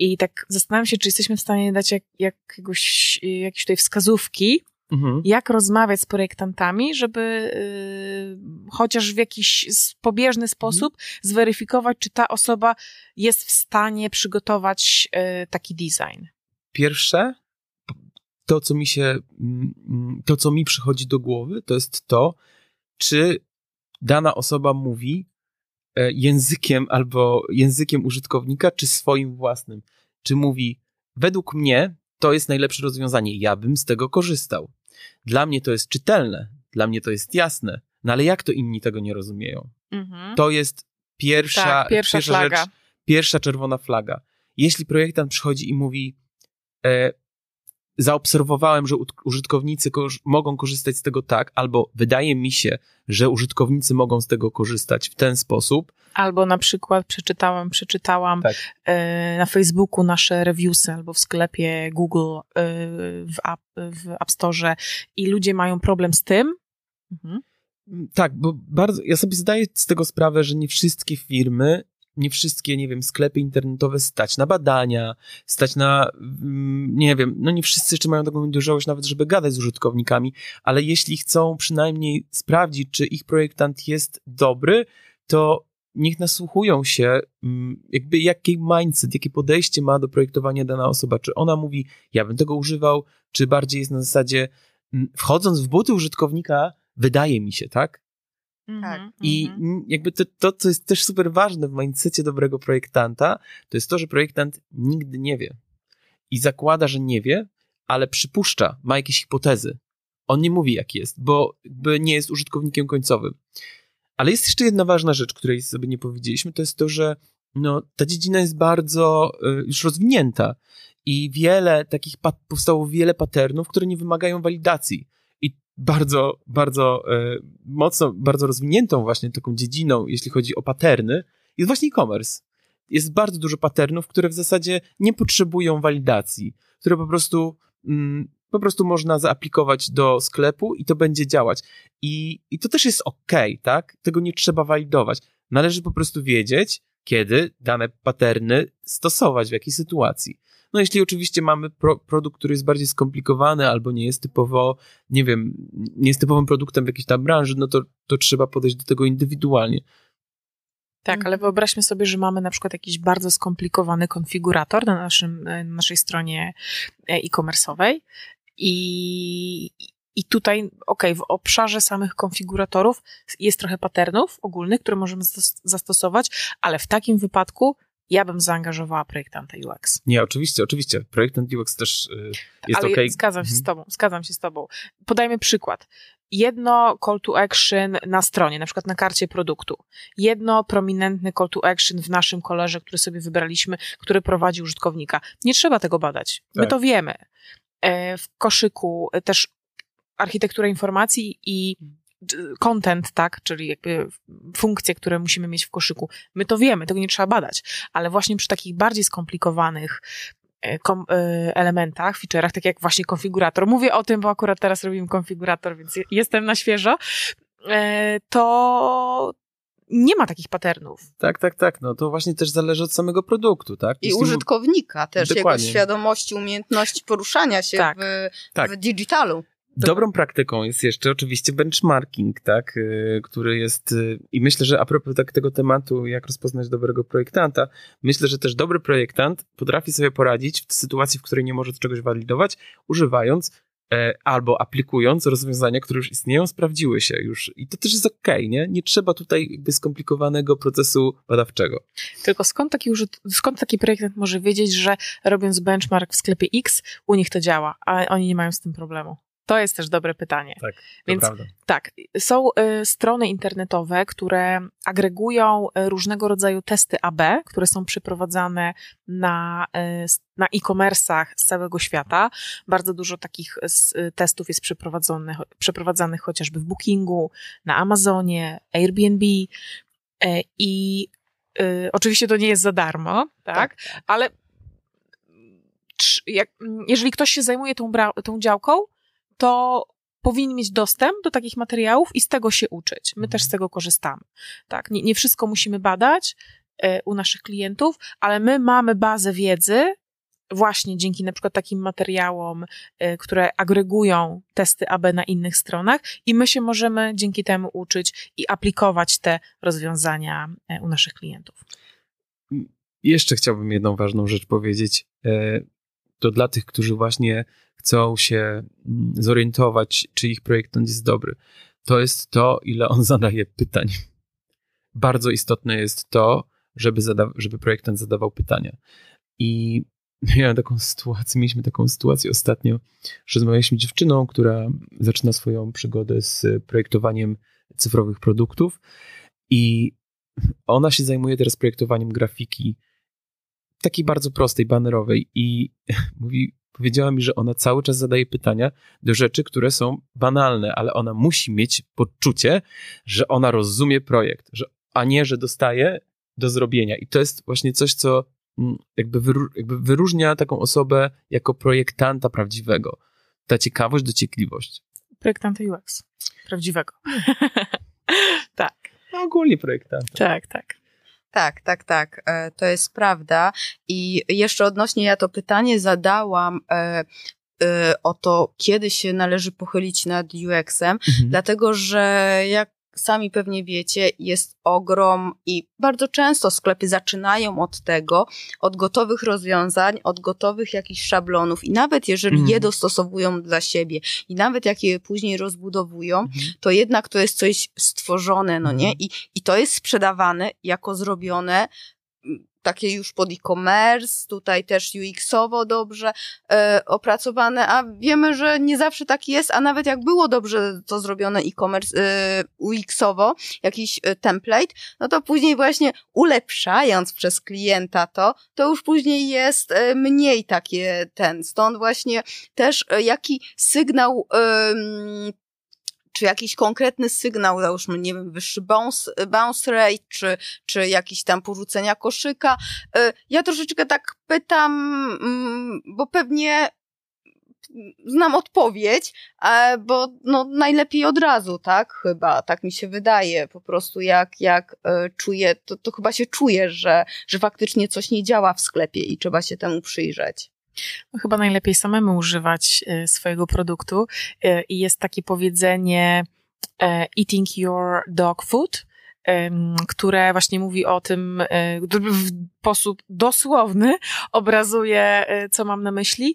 I tak zastanawiam się, czy jesteśmy w stanie dać jak, jakiegoś, jakieś tutaj wskazówki, Mhm. jak rozmawiać z projektantami, żeby y, chociaż w jakiś pobieżny sposób zweryfikować, czy ta osoba jest w stanie przygotować y, taki design. Pierwsze, to co mi się, mm, to co mi przychodzi do głowy, to jest to, czy dana osoba mówi językiem albo językiem użytkownika, czy swoim własnym. Czy mówi, według mnie to jest najlepsze rozwiązanie, ja bym z tego korzystał. Dla mnie to jest czytelne, dla mnie to jest jasne, no ale jak to inni tego nie rozumieją? To jest pierwsza, tak, pierwsza, flaga. rzecz, pierwsza czerwona flaga. Jeśli projektant przychodzi i mówi, e, zaobserwowałem, że użytkownicy koż- mogą korzystać z tego tak, albo wydaje mi się, że użytkownicy mogą z tego korzystać w ten sposób, Albo na przykład przeczytałam, przeczytałam Tak. e, na Facebooku nasze reviewsy albo w sklepie Google e, w, app, w App Store i ludzie mają problem z tym. Mhm. Tak, bo bardzo, ja sobie zdaję z tego sprawę, że nie wszystkie firmy, nie wszystkie, nie wiem, sklepy internetowe stać na badania, stać na, mm, nie wiem, no nie wszyscy jeszcze mają taką dojrzałość nawet, żeby gadać z użytkownikami, ale jeśli chcą przynajmniej sprawdzić, czy ich projektant jest dobry, to niech nasłuchują się, mm, jakby jaki mindset, jakie podejście ma do projektowania dana osoba. Czy ona mówi, ja bym tego używał, czy bardziej jest na zasadzie, mm, wchodząc w buty użytkownika, wydaje mi się, tak? Tak. I Mhm. jakby to, to, co jest też super ważne w mindsetie dobrego projektanta, to jest to, że projektant nigdy nie wie. I zakłada, że nie wie, ale przypuszcza, ma jakieś hipotezy. On nie mówi, jak jest, bo jakby nie jest użytkownikiem końcowym. Ale jest jeszcze jedna ważna rzecz, której sobie nie powiedzieliśmy, to jest to, że no, ta dziedzina jest bardzo y, już rozwinięta i wiele takich, pat- powstało wiele patternów, które nie wymagają walidacji. Bardzo, bardzo y, mocno, bardzo rozwiniętą właśnie taką dziedziną, jeśli chodzi o paterny, jest właśnie e-commerce. Jest bardzo dużo patternów, które w zasadzie nie potrzebują walidacji, które po prostu, mm, po prostu można zaaplikować do sklepu i to będzie działać. I, i to też jest ok, tak? Tego nie trzeba walidować. Należy po prostu wiedzieć, kiedy dane paterny stosować, w jakiej sytuacji. No jeśli oczywiście mamy pro, produkt, który jest bardziej skomplikowany albo nie jest typowo, nie wiem, nie jest typowym produktem w jakiejś tam branży, no to, to trzeba podejść do tego indywidualnie. Tak, ale wyobraźmy sobie, że mamy na przykład jakiś bardzo skomplikowany konfigurator na, naszym, na naszej stronie e, e-commerce'owej i, i tutaj, okej, w obszarze samych konfiguratorów jest trochę patternów ogólnych, które możemy zastos- zastosować, ale w takim wypadku ja bym zaangażowała projektanta UX. Nie, oczywiście, oczywiście. Projektant UX też y, jest ale ok. zgadzam się z Mhm. tobą, zgadzam się z tobą. Podajmy przykład. Jedno call to action na stronie, na przykład na karcie produktu. Jedno prominentny call to action w naszym kolorze, który sobie wybraliśmy, który prowadzi użytkownika. Nie trzeba tego badać. My Tak. to wiemy. E, W koszyku też architektura informacji i content, tak, czyli jakby funkcje, które musimy mieć w koszyku. My to wiemy, tego nie trzeba badać, ale właśnie przy takich bardziej skomplikowanych e, kom, e, elementach, feature'ach, tak jak właśnie konfigurator. Mówię o tym, bo akurat teraz robimy konfigurator, więc je- jestem na świeżo. E, To nie ma takich patternów. Tak, tak, tak. No to właśnie też zależy od samego produktu, tak? I Jeśli- użytkownika też, Dokładnie. jego świadomości, umiejętności poruszania się Tak. w, Tak. w digitalu. Dobrą praktyką jest jeszcze oczywiście benchmarking, tak, y, który jest y, i myślę, że a propos tak, tego tematu, jak rozpoznać dobrego projektanta, myślę, że też dobry projektant potrafi sobie poradzić w sytuacji, w której nie może czegoś walidować, używając e, albo aplikując rozwiązania, które już istnieją, sprawdziły się już i to też jest okej, nie? Nie trzeba tutaj jakby skomplikowanego procesu badawczego. Tylko skąd taki, skąd taki projektant może wiedzieć, że robiąc benchmark w sklepie X, u nich to działa, a oni nie mają z tym problemu? To jest też dobre pytanie. Tak, Więc prawda. Tak, są y, strony internetowe, które agregują y, różnego rodzaju testy AB, które są przeprowadzane na, y, na e-commerce'ach z całego świata. Bardzo dużo takich s- y, testów jest przeprowadzonych, przeprowadzanych chociażby w Bookingu, na Amazonie, Airbnb y, i y, oczywiście to nie jest za darmo, tak? ale trz- jak, jeżeli ktoś się zajmuje tą, tą działką, to powinien mieć dostęp do takich materiałów i z tego się uczyć. My Mhm. też z tego korzystamy. Tak, nie, nie wszystko musimy badać e, u naszych klientów, ale my mamy bazę wiedzy właśnie dzięki na przykład takim materiałom, e, które agregują testy AB na innych stronach i my się możemy dzięki temu uczyć i aplikować te rozwiązania e, u naszych klientów. Jeszcze chciałbym jedną ważną rzecz powiedzieć. To dla tych, którzy właśnie chcą się mm, zorientować, czy ich projektant jest dobry. To jest to, ile on zadaje pytań. Bardzo istotne jest to, żeby, zada- żeby projektant zadawał pytania. I miałem taką sytuację, mieliśmy taką sytuację ostatnio, że rozmawialiśmy z dziewczyną, która zaczyna swoją przygodę z projektowaniem cyfrowych produktów i ona się zajmuje teraz projektowaniem grafiki takiej bardzo prostej, banerowej i mówi, powiedziała mi, że ona cały czas zadaje pytania do rzeczy, które są banalne, ale ona musi mieć poczucie, że ona rozumie projekt, że, a nie, że dostaje do zrobienia. I to jest właśnie coś, co mm, jakby, wyru, jakby wyróżnia taką osobę jako projektanta prawdziwego. Ta ciekawość, dociekliwość. Projektanta UX. Prawdziwego. tak, No, ogólnie projektanta. tak, tak. Tak, tak, tak, e, to jest prawda. I jeszcze odnośnie, ja to pytanie zadałam e, e, o to, kiedy się należy pochylić nad UX-em, Mhm. dlatego że jak sami pewnie wiecie, jest ogrom i bardzo często sklepy zaczynają od tego, od gotowych rozwiązań, od gotowych jakichś szablonów i nawet jeżeli Mhm. je dostosowują dla siebie i nawet jak je później rozbudowują, Mhm. to jednak to jest coś stworzone, no nie? Mhm. I, I to jest sprzedawane jako zrobione mm, takie już pod e-commerce, tutaj też UX-owo dobrze e, opracowane, a wiemy, że nie zawsze tak jest, a nawet jak było dobrze to zrobione e-commerce e, UX-owo, jakiś e, template, no to później właśnie ulepszając przez klienta to, to już później jest e, mniej takie ten. Stąd właśnie też e, jaki sygnał em, czy jakiś konkretny sygnał, załóżmy, nie wiem, wyższy bounce, bounce rate, czy, czy jakiś tam porzucenia koszyka. Y, Ja troszeczkę tak pytam, mm, bo pewnie znam odpowiedź, bo no najlepiej od razu, tak? Chyba, tak mi się wydaje. Po prostu jak, jak e, czuję, to, to chyba się czuje, że, że faktycznie coś nie działa w sklepie i trzeba się temu przyjrzeć. No, chyba najlepiej samemu używać e, swojego produktu e, i jest takie powiedzenie e, eating your dog food, które właśnie mówi o tym w sposób dosłowny, obrazuje, co mam na myśli.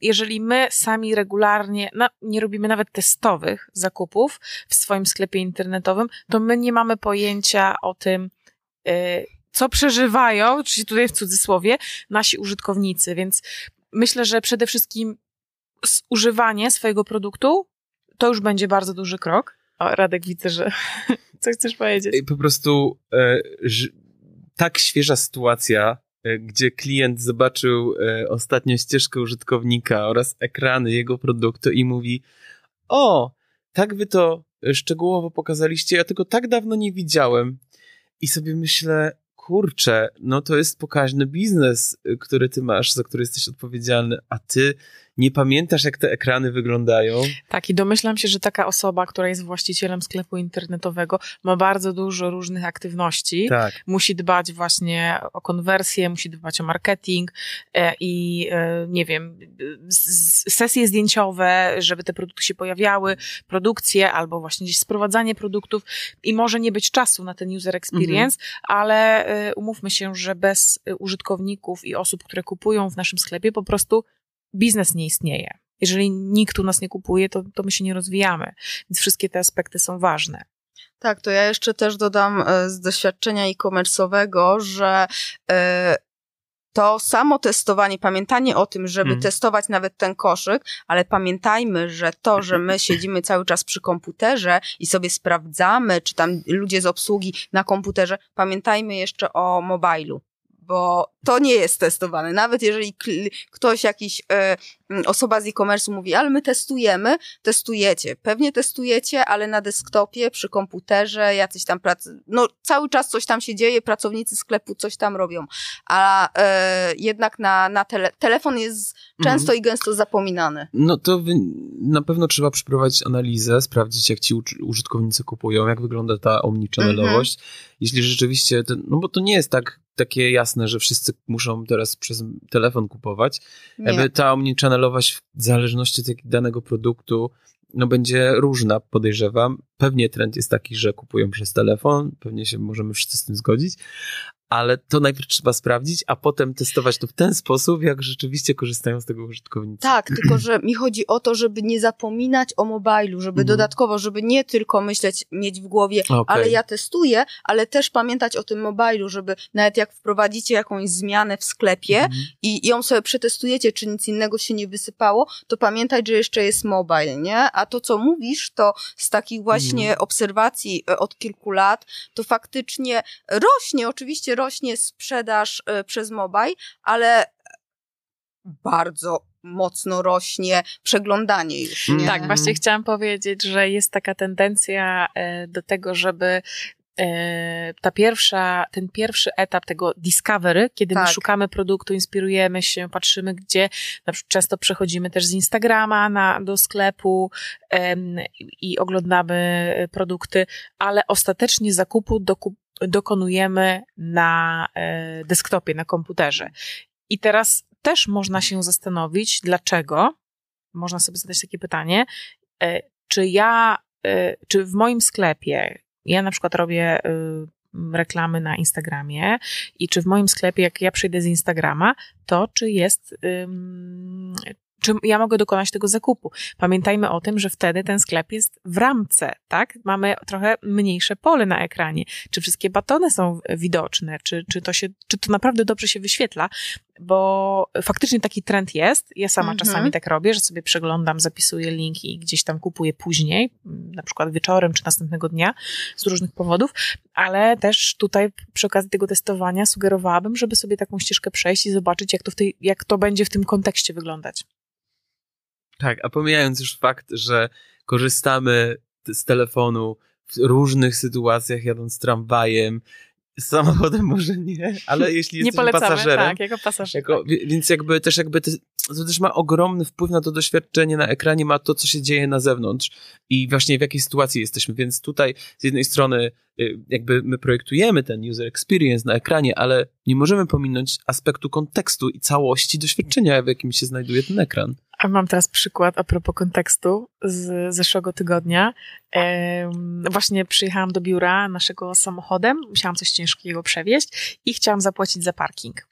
Jeżeli my sami regularnie na, nie robimy nawet testowych zakupów w swoim sklepie internetowym, to my nie mamy pojęcia o tym, co przeżywają, czyli tutaj w cudzysłowie, nasi użytkownicy, więc myślę, że przede wszystkim używanie swojego produktu to już będzie bardzo duży krok. O, Radek, widzę, że co chcesz powiedzieć? Po prostu e, tak świeża sytuacja, e, gdzie klient zobaczył e, ostatnią ścieżkę użytkownika oraz ekrany jego produktu i mówi: O, tak wy to e, szczegółowo pokazaliście, ja tego tak dawno nie widziałem. I sobie myślę, kurczę, no to jest pokaźny biznes, y, który ty masz, za który jesteś odpowiedzialny, a ty nie pamiętasz, jak te ekrany wyglądają. Tak, i domyślam się, że taka osoba, która jest właścicielem sklepu internetowego, ma bardzo dużo różnych aktywności. Tak. Musi dbać właśnie o konwersję, musi dbać o marketing e, i e, nie wiem, sesje zdjęciowe, żeby te produkty się pojawiały, produkcje albo właśnie gdzieś sprowadzanie produktów i może nie być czasu na ten user experience, ale e, umówmy się, że bez e, użytkowników i osób, które kupują w naszym sklepie, po prostu biznes nie istnieje. Jeżeli nikt u nas nie kupuje, to, to my się nie rozwijamy. Więc wszystkie te aspekty są ważne. Tak, to ja jeszcze też dodam e, z doświadczenia e-commerce'owego, że e, to samo testowanie, pamiętanie o tym, żeby Mhm. testować nawet ten koszyk, ale pamiętajmy, że to, że my siedzimy cały czas przy komputerze i sobie sprawdzamy, czy tam ludzie z obsługi na komputerze, pamiętajmy jeszcze o mobilu. Bo to nie jest testowane. Nawet jeżeli ktoś, jakiś e, osoba z e-commerce mówi, ale my testujemy, testujecie. Pewnie testujecie, ale na desktopie, przy komputerze, jacyś tam pracy, no cały czas coś tam się dzieje, pracownicy sklepu coś tam robią. A e, jednak na, na tele, telefon jest często i gęsto zapominany. No to wy, na pewno trzeba przeprowadzić analizę, sprawdzić jak ci użytkownicy kupują, jak wygląda ta omnichannel'owość. Jeśli rzeczywiście, ten, no bo to nie jest tak takie jasne, że wszyscy muszą teraz przez telefon kupować. Nie. Jakby ta omnichannel'owość w zależności od danego produktu no będzie różna, podejrzewam. Pewnie trend jest taki, że kupują przez telefon, pewnie się możemy wszyscy z tym zgodzić, ale to najpierw trzeba sprawdzić, a potem testować to w ten sposób, jak rzeczywiście korzystają z tego użytkownicy. Tak, tylko że mi chodzi o to, żeby nie zapominać o mobilu, żeby Mhm. dodatkowo, żeby nie tylko myśleć, mieć w głowie, Okej. ale ja testuję, ale też pamiętać o tym mobilu, żeby nawet jak wprowadzicie jakąś zmianę w sklepie Mhm. i ją sobie przetestujecie, czy nic innego się nie wysypało, to pamiętać, że jeszcze jest mobile, nie? A to, co mówisz, to z takich właśnie Mhm. obserwacji e, od kilku lat, to faktycznie rośnie, oczywiście rośnie sprzedaż e, przez mobile, ale bardzo mocno rośnie przeglądanie już, nie? Tak, właśnie chciałam powiedzieć, że jest taka tendencja e, do tego, żeby e, ta pierwsza, ten pierwszy etap tego discovery, kiedy my Tak. szukamy produktu, inspirujemy się, patrzymy gdzie, na przykład często przechodzimy też z Instagrama na, do sklepu em, i oglądamy produkty, ale ostatecznie zakupu doku, dokonujemy na e, desktopie, na komputerze. I teraz też można się zastanowić, dlaczego, można sobie zadać takie pytanie, e, czy ja y, czy w moim sklepie, ja na przykład robię y, reklamy na Instagramie i czy w moim sklepie, jak ja przyjdę z Instagrama, to czy jest, czy ja mogę dokonać tego zakupu. Pamiętajmy o tym, że wtedy ten sklep jest w ramce, tak? Mamy trochę mniejsze pole na ekranie. Czy wszystkie batony są widoczne? Czy, czy, to, się, czy to naprawdę dobrze się wyświetla? Bo faktycznie taki trend jest. Ja sama mhm. czasami tak robię, że sobie przeglądam, zapisuję linki i gdzieś tam kupuję później, na przykład wieczorem czy następnego dnia z różnych powodów, ale też tutaj przy okazji tego testowania sugerowałabym, żeby sobie taką ścieżkę przejść i zobaczyć, jak to, w tej, jak to będzie w tym kontekście wyglądać. Tak, a pomijając już fakt, że korzystamy z telefonu w różnych sytuacjach, jadąc tramwajem, samochodem może nie, ale jeśli jesteś pasażerem. Tak, jako pasażer. Jako, więc jakby też jakby te, to też ma ogromny wpływ na to doświadczenie na ekranie, ma to, co się dzieje na zewnątrz i właśnie w jakiej sytuacji jesteśmy. Więc tutaj z jednej strony y, jakby my projektujemy ten user experience na ekranie, ale nie możemy pominąć aspektu kontekstu i całości doświadczenia, w jakim się znajduje ten ekran. A mam teraz przykład a propos kontekstu z zeszłego tygodnia. Właśnie przyjechałam do biura naszego samochodem, musiałam coś ciężkiego przewieźć i chciałam zapłacić za parking.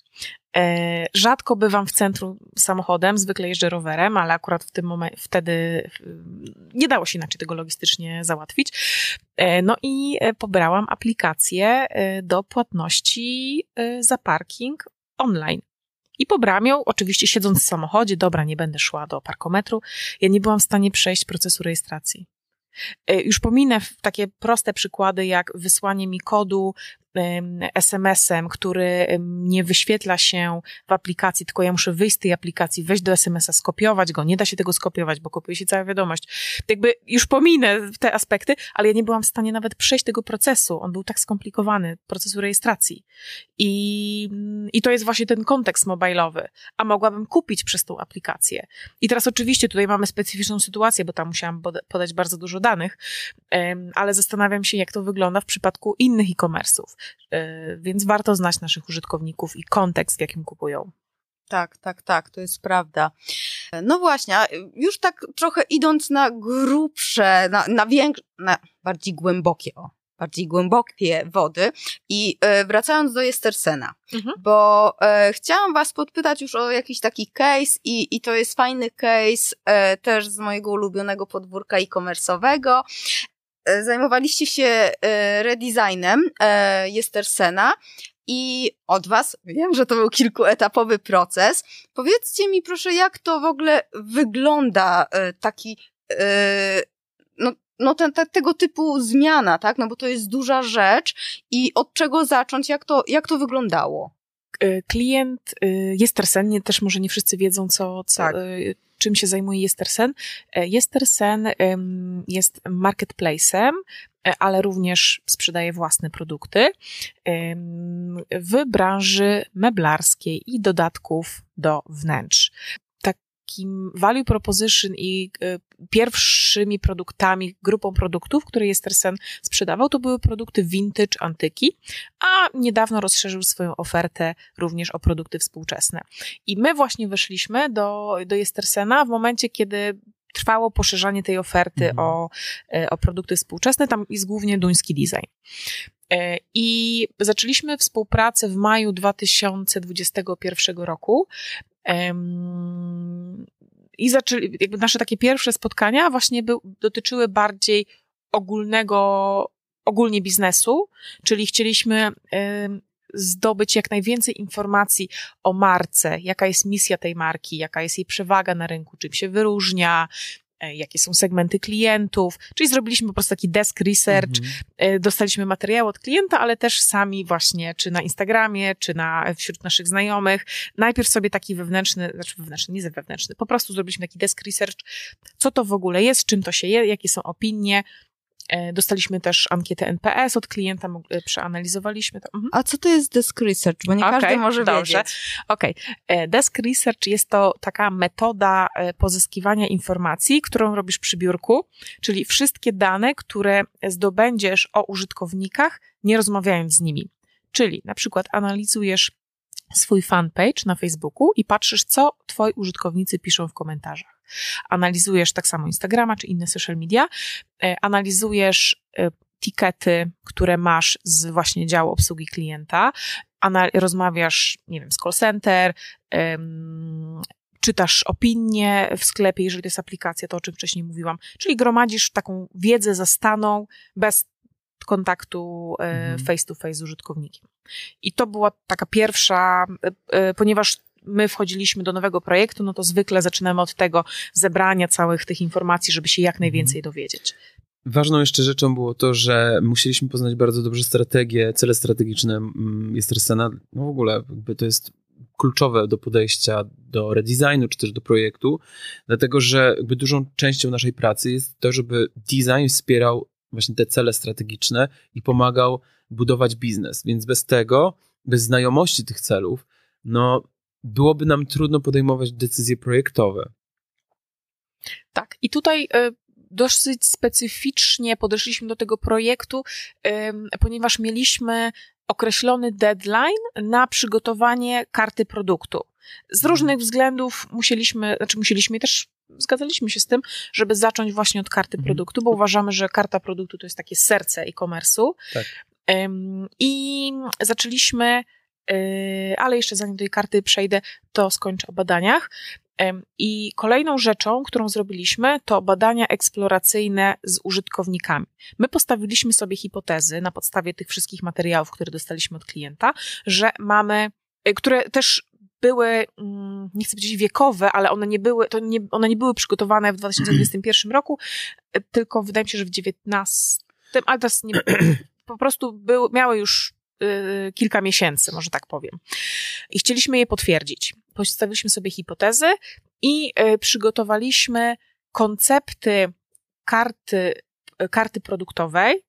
E, rzadko bywam w centrum samochodem, zwykle jeżdżę rowerem, ale akurat w tym momencie, wtedy nie dało się inaczej tego logistycznie załatwić. E, no i e, pobrałam aplikację do płatności za parking online. I pobrałam ją, oczywiście siedząc w samochodzie, dobra, nie będę szła do parkometru. Ja nie byłam w stanie przejść procesu rejestracji. Już pominę takie proste przykłady, jak wysłanie mi kodu SMS-em, który nie wyświetla się w aplikacji, tylko ja muszę wyjść z tej aplikacji, wejść do SMS-a, skopiować go. Nie da się tego skopiować, bo kopiuje się cała wiadomość. Jakby już pominę te aspekty, ale ja nie byłam w stanie nawet przejść tego procesu. On był tak skomplikowany, procesu rejestracji. I, i to jest właśnie ten kontekst mobilowy. A mogłabym kupić przez tą aplikację. I teraz oczywiście tutaj mamy specyficzną sytuację, bo tam musiałam podać bardzo dużo danych, ale zastanawiam się, jak to wygląda w przypadku innych e-commerce'ów. E, więc warto znać naszych użytkowników i kontekst, w jakim kupują. Tak, tak, tak, to jest prawda. No właśnie, już tak trochę idąc na grubsze, na, na większe, na bardziej głębokie, o, bardziej głębokie wody i e, wracając do Jestersena, mhm. bo e, chciałam was podpytać już o jakiś taki case i, i to jest fajny case e, też z mojego ulubionego podwórka e-commerce'owego. E, zajmowaliście się e, redesignem e, Jestersena i od was, wiem, że to był kilkuetapowy proces. Powiedzcie mi proszę, jak to w ogóle wygląda taki, no, no ten, te, tego typu zmiana, tak? No bo to jest duża rzecz i od czego zacząć, jak to, jak to wyglądało? Klient Jestersen, nie, też może nie wszyscy wiedzą, co, co tak czym się zajmuje Jestersen. E, Jestersen jest marketplace'em, e, ale również sprzedaje własne produkty w branży meblarskiej i dodatków do wnętrz takim value proposition i e, pierwszymi produktami, grupą produktów, które Jestersen sprzedawał, to były produkty vintage, antyki, a niedawno rozszerzył swoją ofertę również o produkty współczesne. I my właśnie weszliśmy do, do Jestersena w momencie, kiedy trwało poszerzanie tej oferty mhm. o, e, o produkty współczesne. Tam jest głównie duński design. E, I zaczęliśmy współpracę w maju 2021 roku i zaczęli, jakby nasze takie pierwsze spotkania właśnie był, dotyczyły bardziej ogólnego, ogólnie biznesu, czyli chcieliśmy zdobyć jak najwięcej informacji o marce, jaka jest misja tej marki, jaka jest jej przewaga na rynku, czym się wyróżnia, jakie są segmenty klientów, czyli zrobiliśmy po prostu taki desk research, mhm. dostaliśmy materiał od klienta, ale też sami właśnie, czy na Instagramie, czy na, wśród naszych znajomych, najpierw sobie taki wewnętrzny, znaczy wewnętrzny, nie wewnętrzny, po prostu zrobiliśmy taki desk research, co to w ogóle jest, czym to się je, jakie są opinie, E, dostaliśmy też ankietę NPS od klienta, e, przeanalizowaliśmy to. Mhm. A co to jest Desk Research? Bo nie okay, każdy może dobrze. wiedzieć. Okej. Okay. E, desk Research jest to taka metoda pozyskiwania informacji, którą robisz przy biurku, czyli wszystkie dane, które zdobędziesz o użytkownikach, nie rozmawiając z nimi. Czyli na przykład analizujesz swój fanpage na Facebooku i patrzysz, co twoi użytkownicy piszą w komentarzach. Analizujesz tak samo Instagrama czy inne social media, e, analizujesz e, tikety, które masz z właśnie działu obsługi klienta, rozmawiasz, nie wiem, z call center, czytasz opinie w sklepie, jeżeli to jest aplikacja, to o czym wcześniej mówiłam, czyli gromadzisz taką wiedzę zastaną bez kontaktu e, mhm. face to face z użytkownikiem. I to była taka pierwsza, ponieważ my wchodziliśmy do nowego projektu, no to zwykle zaczynamy od tego zebrania całych tych informacji, żeby się jak mhm. najwięcej dowiedzieć. Ważną jeszcze rzeczą było to, że musieliśmy poznać bardzo dobrze strategię, cele strategiczne mm, jest Resena. No w ogóle to jest kluczowe do podejścia do redesignu, czy też do projektu, dlatego że jakby dużą częścią naszej pracy jest to, żeby design wspierał właśnie te cele strategiczne i pomagał budować biznes. Więc bez tego, bez znajomości tych celów, no byłoby nam trudno podejmować decyzje projektowe. Tak, i tutaj y, dosyć specyficznie podeszliśmy do tego projektu, ponieważ mieliśmy określony deadline na przygotowanie karty produktu. Z mhm. różnych względów musieliśmy, znaczy musieliśmy też zgadzaliśmy się z tym, żeby zacząć właśnie od karty mhm. produktu, bo uważamy, że karta produktu to jest takie serce e-commerce'u. Tak. I zaczęliśmy, ale jeszcze zanim do tej karty przejdę, to skończę o badaniach. I kolejną rzeczą, którą zrobiliśmy, to badania eksploracyjne z użytkownikami. My postawiliśmy sobie hipotezy na podstawie tych wszystkich materiałów, które dostaliśmy od klienta, że mamy, y, które też były, mm, nie chcę powiedzieć wiekowe, ale one nie były, to nie, one nie były przygotowane w 2021 roku, y, tylko wydaje mi się, że w 19, ale to nie, po prostu były, miały już kilka miesięcy, może tak powiem. I chcieliśmy je potwierdzić. Postawiliśmy sobie hipotezy i y, przygotowaliśmy koncepty karty, karty produktowej,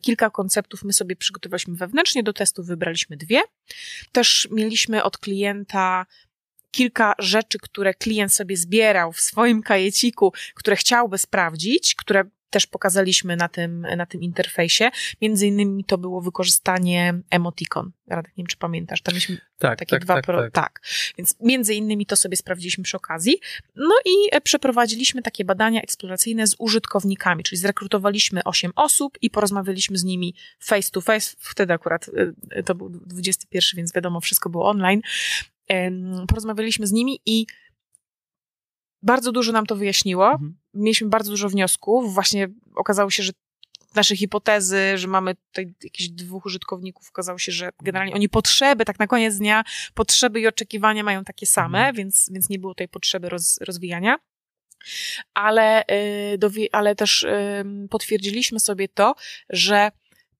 kilka konceptów my sobie przygotowaliśmy wewnętrznie, do testu wybraliśmy dwie. Też mieliśmy od klienta kilka rzeczy, które klient sobie zbierał w swoim kajeciku, które chciałby sprawdzić, które też pokazaliśmy na tym, na tym interfejsie. Między innymi to było wykorzystanie emoticon. Radek, nie wiem, czy pamiętasz. Tam mieliśmy tak, takie tak, dwa... Tak, pro... tak. tak. Więc między innymi to sobie sprawdziliśmy przy okazji. No i przeprowadziliśmy takie badania eksploracyjne z użytkownikami, czyli zrekrutowaliśmy 8 osób i porozmawialiśmy z nimi face to face. Wtedy akurat y, to był 21, więc wiadomo, wszystko było online. Porozmawialiśmy z nimi i bardzo dużo nam to wyjaśniło. Mhm. Mieliśmy bardzo dużo wniosków. Właśnie okazało się, że nasze hipotezy, że mamy tutaj jakichś dwóch użytkowników, okazało się, że generalnie oni potrzeby, tak na koniec dnia, potrzeby i oczekiwania mają takie same, mhm. więc, więc nie było tej potrzeby roz, rozwijania. Ale, yy, ale też yy, potwierdziliśmy sobie to, że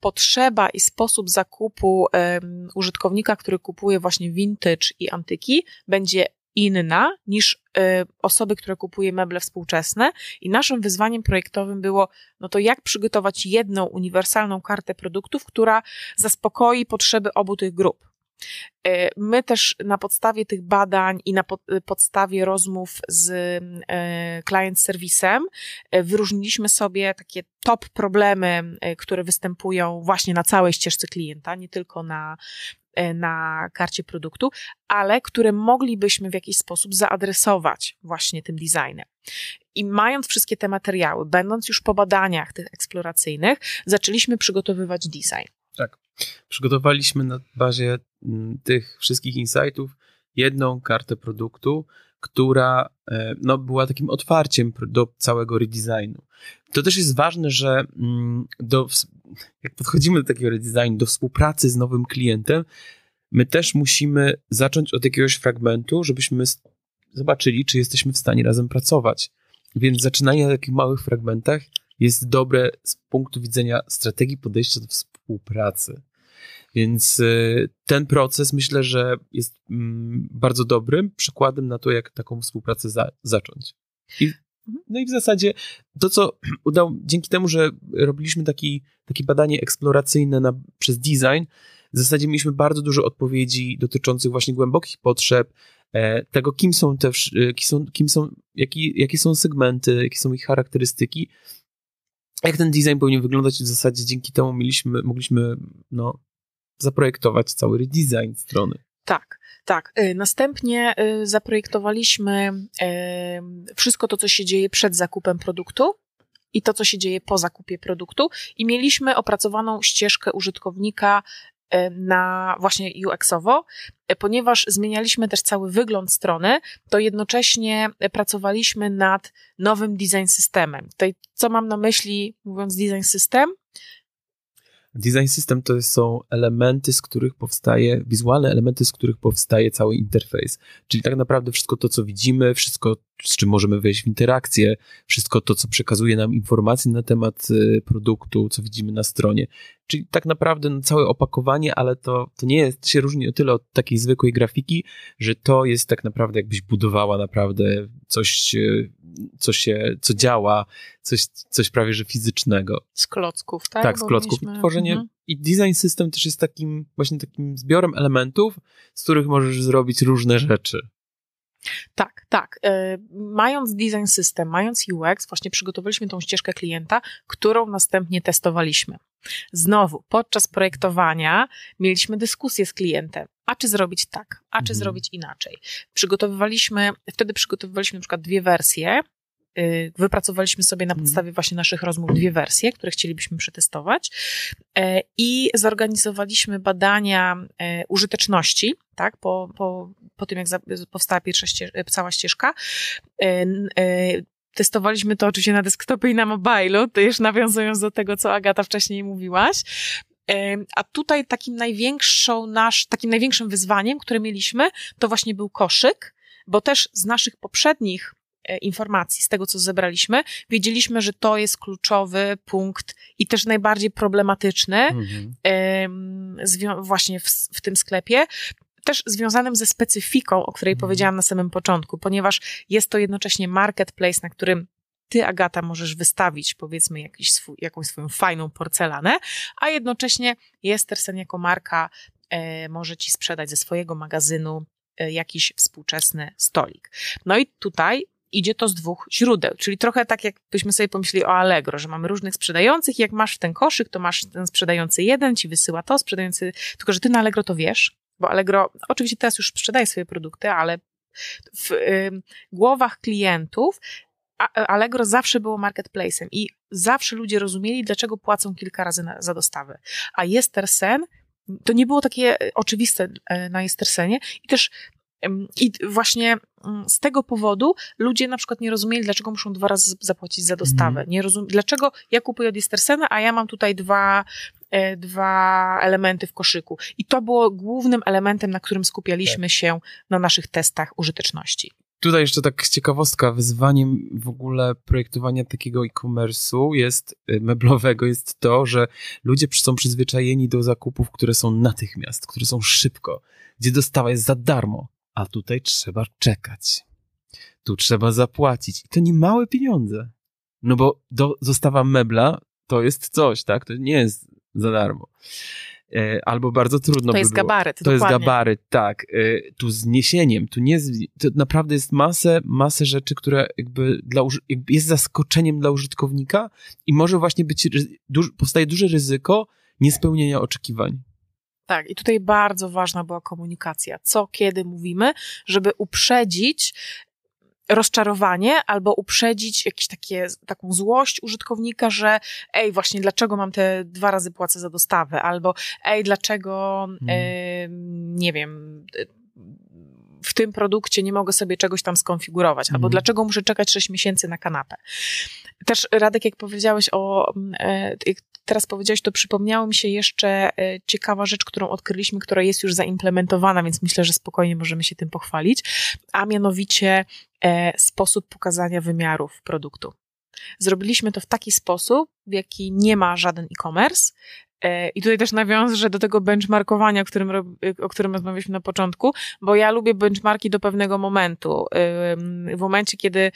potrzeba i sposób zakupu um, użytkownika, który kupuje właśnie vintage i antyki, będzie inna niż y, osoby, które kupuje meble współczesne i naszym wyzwaniem projektowym było, no to jak przygotować jedną uniwersalną kartę produktów, która zaspokoi potrzeby obu tych grup. Y, my też na podstawie tych badań i na y, podstawie rozmów z client serwisem wyróżniliśmy sobie takie top problemy, które występują właśnie na całej ścieżce klienta, nie tylko na E, na karcie produktu, ale które moglibyśmy w jakiś sposób zaadresować właśnie tym designem. I mając wszystkie te materiały, będąc już po badaniach tych eksploracyjnych, zaczęliśmy przygotowywać design. Tak. Przygotowaliśmy na bazie mm, tych wszystkich insightów jedną kartę produktu, która e, no, była takim otwarciem do całego redesignu. To też jest ważne, że mm, do, jak podchodzimy do takiego redesignu, do współpracy z nowym klientem, my też musimy zacząć od jakiegoś fragmentu, żebyśmy zobaczyli, czy jesteśmy w stanie razem pracować. Więc zaczynanie na takich małych fragmentach jest dobre z punktu widzenia strategii podejścia do współpracy. Więc y, ten proces myślę, że jest mm, bardzo dobrym przykładem na to, jak taką współpracę za, zacząć. I. no i w zasadzie to, co udało, dzięki temu, że robiliśmy taki, takie badanie eksploracyjne na, przez design, w zasadzie mieliśmy bardzo dużo odpowiedzi dotyczących właśnie głębokich potrzeb, e, tego, kim są te, e, kim są, kim są jaki, jakie są segmenty, jakie są ich charakterystyki, jak ten design powinien wyglądać? I w zasadzie dzięki temu mieliśmy, mogliśmy no, zaprojektować cały redesign strony. Tak, tak. Y, następnie y, zaprojektowaliśmy y, wszystko to, co się dzieje przed zakupem produktu i to, co się dzieje po zakupie produktu, i mieliśmy opracowaną ścieżkę użytkownika na właśnie UX-owo, ponieważ zmienialiśmy też cały wygląd strony, to jednocześnie pracowaliśmy nad nowym design systemem. Tutaj co mam na myśli, mówiąc design system? Design system to są elementy, z których powstaje, wizualne elementy, z których powstaje cały interfejs. Czyli tak naprawdę wszystko to, co widzimy, wszystko, z czym możemy wejść w interakcję, wszystko to, co przekazuje nam informacje na temat y, produktu, co widzimy na stronie. Czyli tak naprawdę no, całe opakowanie, ale to, to nie jest, to się różni o tyle od takiej zwykłej grafiki, że to jest tak naprawdę jakbyś budowała naprawdę coś, y, co się, co działa, coś, coś prawie że fizycznego. Z klocków, tak? Tak, z klocków. Mieliśmy... Tworzenie mhm. i design system też jest takim, właśnie takim zbiorem elementów, z których możesz zrobić różne rzeczy. Tak, tak. E, mając design system, mając UX, właśnie przygotowaliśmy tą ścieżkę klienta, którą następnie testowaliśmy. Znowu, podczas projektowania mieliśmy dyskusję z klientem. A czy zrobić tak, a czy mhm. zrobić inaczej. Przygotowywaliśmy, wtedy przygotowywaliśmy na przykład dwie wersje wypracowaliśmy sobie na mhm. podstawie właśnie naszych rozmów dwie wersje, które chcielibyśmy przetestować e, i zorganizowaliśmy badania e, użyteczności, tak, po, po, po tym jak powstała pierwsza ścież cała ścieżka. E, testowaliśmy to oczywiście na desktopie i na mobilu, to już nawiązując do tego, co Agata wcześniej mówiłaś. A tutaj takim największą nasz, takim największym wyzwaniem, które mieliśmy, to właśnie był koszyk, bo też z naszych poprzednich E, informacji, z tego co zebraliśmy, wiedzieliśmy, że to jest kluczowy punkt i też najbardziej problematyczny mhm. właśnie w, w tym sklepie też związanym ze specyfiką, o której mhm. powiedziałam na samym początku, ponieważ jest to jednocześnie marketplace, na którym ty, Agata, możesz wystawić, powiedzmy, jakiś swój, jakąś swoją fajną porcelanę, a jednocześnie Jestersen jako marka e, może ci sprzedać ze swojego magazynu e, jakiś współczesny stolik. No i tutaj idzie to z dwóch źródeł, czyli trochę tak jakbyśmy sobie pomyśleli o Allegro, że mamy różnych sprzedających. I jak masz ten koszyk, to masz ten sprzedający jeden, ci wysyła to, sprzedający, tylko że ty na Allegro to wiesz, bo Allegro oczywiście teraz już sprzedaje swoje produkty, ale w y, głowach klientów Allegro zawsze było marketplacem i zawsze ludzie rozumieli, dlaczego płacą kilka razy na, za dostawę. A Jestersen to nie było takie oczywiste e, na Jestersenie i też i właśnie mm, z tego powodu ludzie na przykład nie rozumieli, dlaczego muszą dwa razy zapłacić za dostawę. Mm. Nie rozum- dlaczego ja kupuję od Estersena, a ja mam tutaj dwa, e, dwa elementy w koszyku. I to było głównym elementem, na którym skupialiśmy tak. się na naszych testach użyteczności. Tutaj jeszcze tak ciekawostka, wyzwaniem w ogóle projektowania takiego e-commerce'u jest, y, meblowego jest to, że ludzie są przyzwyczajeni do zakupów, które są natychmiast, które są szybko, gdzie dostawa jest za darmo a tutaj trzeba czekać. Tu trzeba zapłacić. I to nie małe pieniądze. No bo do, zostawa mebla to jest coś, tak? To nie jest za darmo. E, albo bardzo trudno To jest gabaryt, To dokładnie. jest gabaryt, tak. E, tu z niesieniem, tu nie z, to naprawdę jest masę, masę rzeczy, które jakby, dla, jakby jest zaskoczeniem dla użytkownika i może właśnie być, duż, powstaje duże ryzyko niespełnienia oczekiwań. Tak, i tutaj bardzo ważna była komunikacja. Co, kiedy mówimy, żeby uprzedzić rozczarowanie albo uprzedzić jakieś takie, taką złość użytkownika, że ej, właśnie dlaczego mam te dwa razy płacę za dostawę, albo ej, dlaczego, hmm. e, nie wiem, w tym produkcie nie mogę sobie czegoś tam skonfigurować, albo mhm. dlaczego muszę czekać 6 miesięcy na kanapę. Też Radek, jak powiedziałeś o, e, teraz powiedziałeś, to przypomniało mi się jeszcze e, ciekawa rzecz, którą odkryliśmy, która jest już zaimplementowana, więc myślę, że spokojnie możemy się tym pochwalić, a mianowicie e, sposób pokazania wymiarów produktu. Zrobiliśmy to w taki sposób, w jaki nie ma żaden e-commerce. E, I tutaj też nawiążę do tego benchmarkowania, którym, o którym rozmawialiśmy na początku, bo ja lubię benchmarki do pewnego momentu. W momencie, kiedy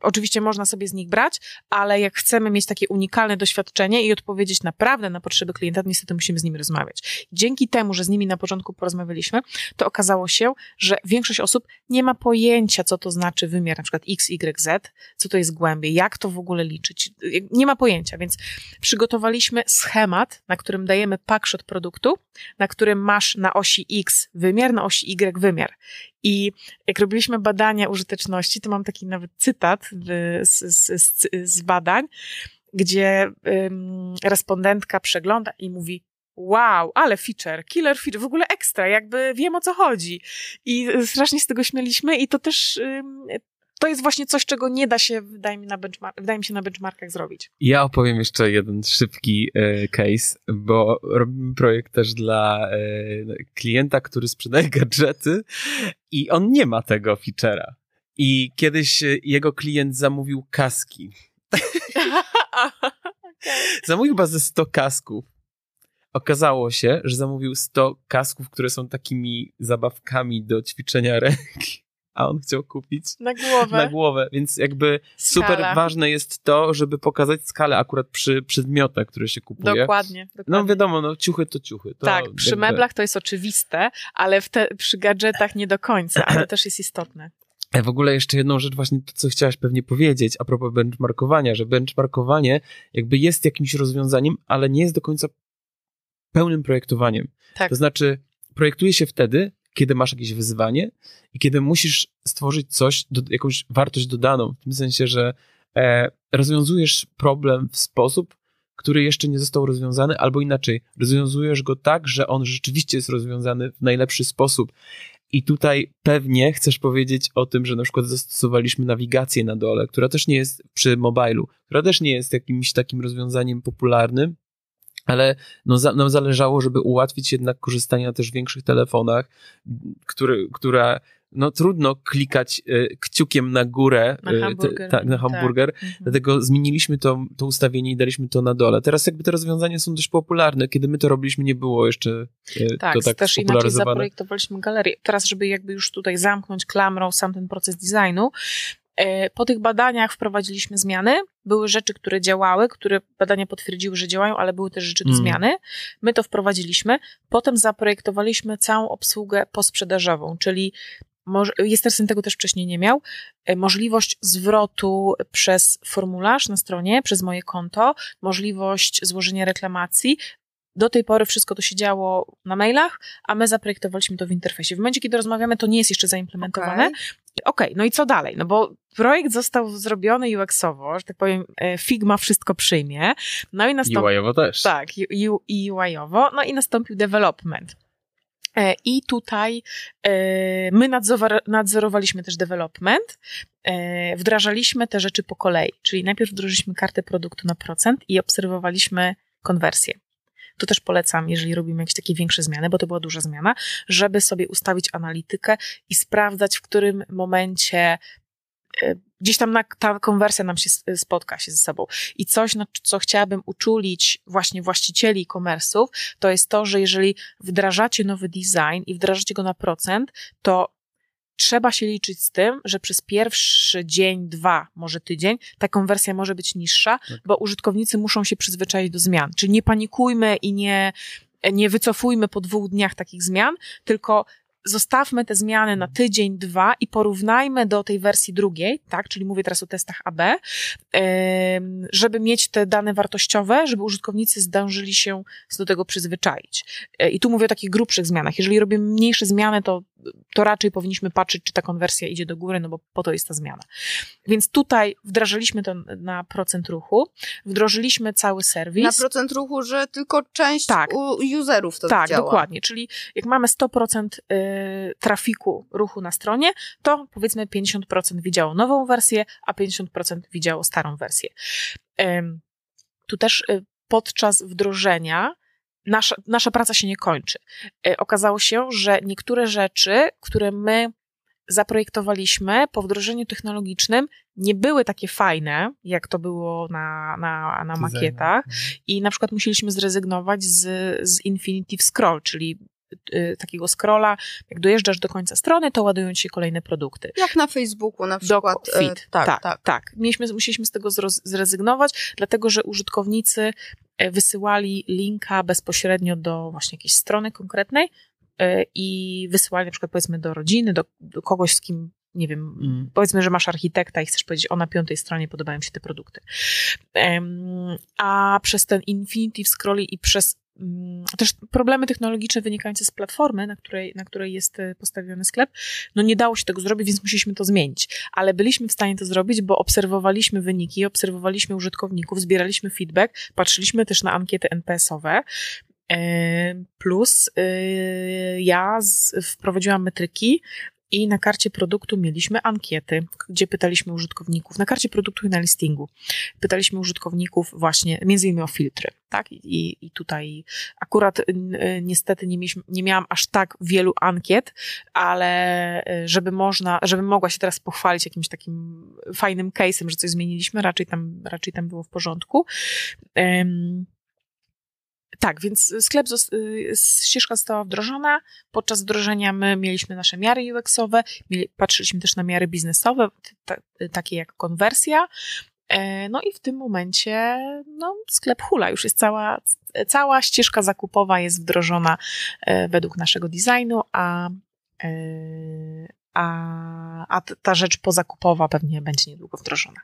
oczywiście można sobie z nich brać, ale jak chcemy mieć takie unikalne doświadczenie i odpowiedzieć naprawdę na potrzeby klienta, niestety musimy z nimi rozmawiać. Dzięki temu, że z nimi na początku porozmawialiśmy, to okazało się, że większość osób nie ma pojęcia, co to znaczy wymiar na przykład X, Y, Z, co to jest głębiej, jak to w ogóle liczyć. Nie ma pojęcia, więc przygotowaliśmy schemat, na którym dajemy packshot produktu, na którym masz na osi X wymiar, na osi Y wymiar. I jak robiliśmy badania użyteczności, to mam taki nawet cytat z, z, z badań, gdzie ym, respondentka przegląda i mówi: Wow, ale feature, killer feature, w ogóle ekstra, jakby wiem o co chodzi. I strasznie z tego śmieliśmy, i to też ym, to jest właśnie coś, czego nie da się, wydaje mi, na benchmark, wydaje mi się, na benchmarkach zrobić. Ja opowiem jeszcze jeden szybki e, case, bo robimy projekt też dla e, klienta, który sprzedaje gadżety i on nie ma tego feature'a. I kiedyś e, jego klient zamówił kaski. Zamówił chyba ze 100 kasków. Okazało się, że zamówił 100 kasków, które są takimi zabawkami do ćwiczenia ręki a on chciał kupić na głowę. Na głowę, więc jakby Skala. super ważne jest to, żeby pokazać skalę akurat przy przedmiotach, które się kupuje. Dokładnie. dokładnie. No wiadomo, no ciuchy to ciuchy. To tak, przy jakby... meblach to jest oczywiste, ale te, przy gadżetach nie do końca, ale to też jest istotne. W ogóle jeszcze jedną rzecz, właśnie to, co chciałaś pewnie powiedzieć a propos benchmarkowania, że benchmarkowanie jakby jest jakimś rozwiązaniem, ale nie jest do końca pełnym projektowaniem. Tak. To znaczy, projektuje się wtedy, kiedy masz jakieś wyzwanie i kiedy musisz stworzyć coś, do, jakąś wartość dodaną, w tym sensie, że e, rozwiązujesz problem w sposób, który jeszcze nie został rozwiązany, albo inaczej, rozwiązujesz go tak, że on rzeczywiście jest rozwiązany w najlepszy sposób. I tutaj pewnie chcesz powiedzieć o tym, że na przykład zastosowaliśmy nawigację na dole, która też nie jest przy mobilu, która też nie jest jakimś takim rozwiązaniem popularnym, ale no, za, nam zależało, żeby ułatwić jednak korzystanie na też większych telefonach, który, które no trudno klikać y, kciukiem na górę, na y, hamburger. tak, na hamburger. Tak. Mhm. Dlatego zmieniliśmy to, to ustawienie i daliśmy to na dole. Teraz jakby te rozwiązania są dość popularne. Kiedy my to robiliśmy, nie było jeszcze y, tak, to tak też inaczej zaprojektowaliśmy galerię. Teraz, żeby jakby już tutaj zamknąć klamrą sam ten proces designu, E, po tych badaniach wprowadziliśmy zmiany. Były rzeczy, które działały, które badania potwierdziły, że działają, ale były też rzeczy do mm. zmiany. My to wprowadziliśmy. Potem zaprojektowaliśmy całą obsługę posprzedażową, czyli Jestem tego też wcześniej nie miał. E, możliwość zwrotu przez formularz na stronie, przez moje konto, możliwość złożenia reklamacji, do tej pory wszystko to się działo na mailach, a my zaprojektowaliśmy to w interfejsie. W momencie, kiedy rozmawiamy, to nie jest jeszcze zaimplementowane. Okej, okay. no i co dalej? No bo projekt został zrobiony UX-owo, że tak powiem, e, Figma wszystko przyjmie. No i nastąpił... UI-owo też. Tak, i UI-owo. No i nastąpił development. E, I tutaj e, my nadzorowaliśmy też development, wdrażaliśmy te rzeczy po kolei, czyli najpierw wdrożyliśmy kartę produktu na procent i obserwowaliśmy konwersję to też polecam, jeżeli robimy jakieś takie większe zmiany, bo to była duża zmiana, żeby sobie ustawić analitykę i sprawdzać, w którym momencie e, gdzieś tam na, ta konwersja nam się spotka się ze sobą. I coś, na co chciałabym uczulić właśnie właścicieli e-commerce'ów, to jest to, że jeżeli wdrażacie nowy design i wdrażacie go na procent, to trzeba się liczyć z tym, że przez pierwszy dzień, dwa, może tydzień, ta konwersja może być niższa, tak. bo użytkownicy muszą się przyzwyczaić do zmian. Czyli nie panikujmy i nie, nie wycofujmy po dwóch dniach takich zmian, tylko zostawmy te zmiany na tydzień, dwa i porównajmy do tej wersji drugiej, tak, czyli mówię teraz o testach AB, żeby mieć te dane wartościowe, żeby użytkownicy zdążyli się do tego przyzwyczaić. E, I tu mówię o takich grubszych zmianach. Jeżeli robimy mniejsze zmiany, to, to raczej powinniśmy patrzeć, czy ta konwersja idzie do góry, no bo po to jest ta zmiana. Więc tutaj wdrażaliśmy to na procent ruchu, wdrożyliśmy cały serwis. Na procent ruchu, że tylko część tak. userów to Tak, działa. dokładnie. Czyli jak mamy 100% trafiku ruchu na stronie, to powiedzmy 50% widziało nową wersję, a 50% widziało starą wersję. Tu też y, podczas wdrożenia nasza, nasza praca się nie kończy. Y, okazało się, że niektóre rzeczy, które my zaprojektowaliśmy po wdrożeniu technologicznym, nie były takie fajne, jak to było na, na, na makietach. Mhm. I na przykład musieliśmy zrezygnować z, z Infinitive Scroll, czyli y, takiego scrolla, jak dojeżdżasz do końca strony, to ładują ci się kolejne produkty. Jak na Facebooku na przykład. Do, feed. tak, tak, tak, tak. Mieliśmy, musieliśmy z tego zrezygnować, dlatego że użytkownicy wysyłali linka bezpośrednio do właśnie jakiejś strony konkretnej, i wysyłali na przykład powiedzmy do rodziny, do, do kogoś, z kim nie wiem, mm. powiedzmy, że masz architekta i chcesz powiedzieć, o na piątej stronie podobają się te produkty. Um, a przez ten infinitive scrolling i przez też problemy technologiczne wynikające z platformy, na której, na której jest e, postawiony sklep, no nie dało się tego zrobić, więc musieliśmy to zmienić. Ale byliśmy w stanie to zrobić, bo obserwowaliśmy wyniki, obserwowaliśmy użytkowników, zbieraliśmy feedback, patrzyliśmy też na ankiety NPS-owe, e, Plus e, ja wprowadziłam metryki i na karcie produktu mieliśmy ankiety, gdzie pytaliśmy użytkowników, na karcie produktu i na listingu, pytaliśmy użytkowników właśnie między innymi o filtry, tak? I, i tutaj akurat niestety nie, mieliśmy, nie miałam aż tak wielu ankiet, ale y, żeby można, żebym mogła się teraz pochwalić jakimś takim fajnym case'em, że coś zmieniliśmy, raczej tam, raczej tam było w porządku. Tak, więc sklep, y, ścieżka została wdrożona. Podczas wdrożenia my mieliśmy nasze miary UX-owe, patrzyliśmy też na miary biznesowe, takie jak konwersja. E, no i w tym momencie no, sklep hula, już jest cała, cała ścieżka zakupowa jest wdrożona e, według naszego designu, a, e, a, a ta rzecz pozakupowa pewnie będzie niedługo wdrożona.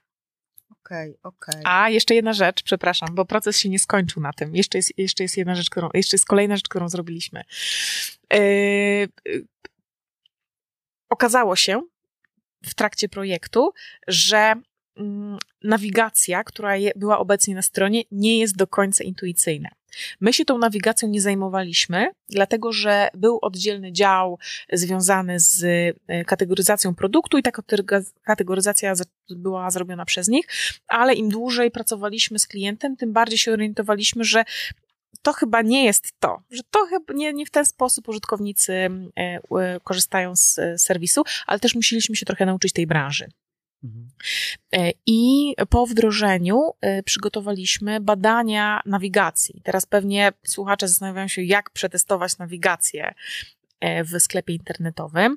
Okej, okay, okej. Okay. A jeszcze jedna rzecz, przepraszam, bo proces się nie skończył na tym. Jeszcze jest, jeszcze jest jedna rzecz, którą, jeszcze jest kolejna rzecz, którą zrobiliśmy. Yy, okazało się w trakcie projektu, że nawigacja, która je, była obecnie na stronie, nie jest do końca intuicyjna. My się tą nawigacją nie zajmowaliśmy, dlatego że był oddzielny dział związany z e, kategoryzacją produktu i ta kategoryzacja była zrobiona przez nich, ale im dłużej pracowaliśmy z klientem, tym bardziej się orientowaliśmy, że to chyba nie jest to, że to chyba nie, nie w ten sposób użytkownicy e, korzystają z e, serwisu, ale też musieliśmy się trochę nauczyć tej branży. Mhm. E, I po wdrożeniu e, przygotowaliśmy badania nawigacji. Teraz pewnie słuchacze zastanawiają się, jak przetestować nawigację e, w sklepie internetowym.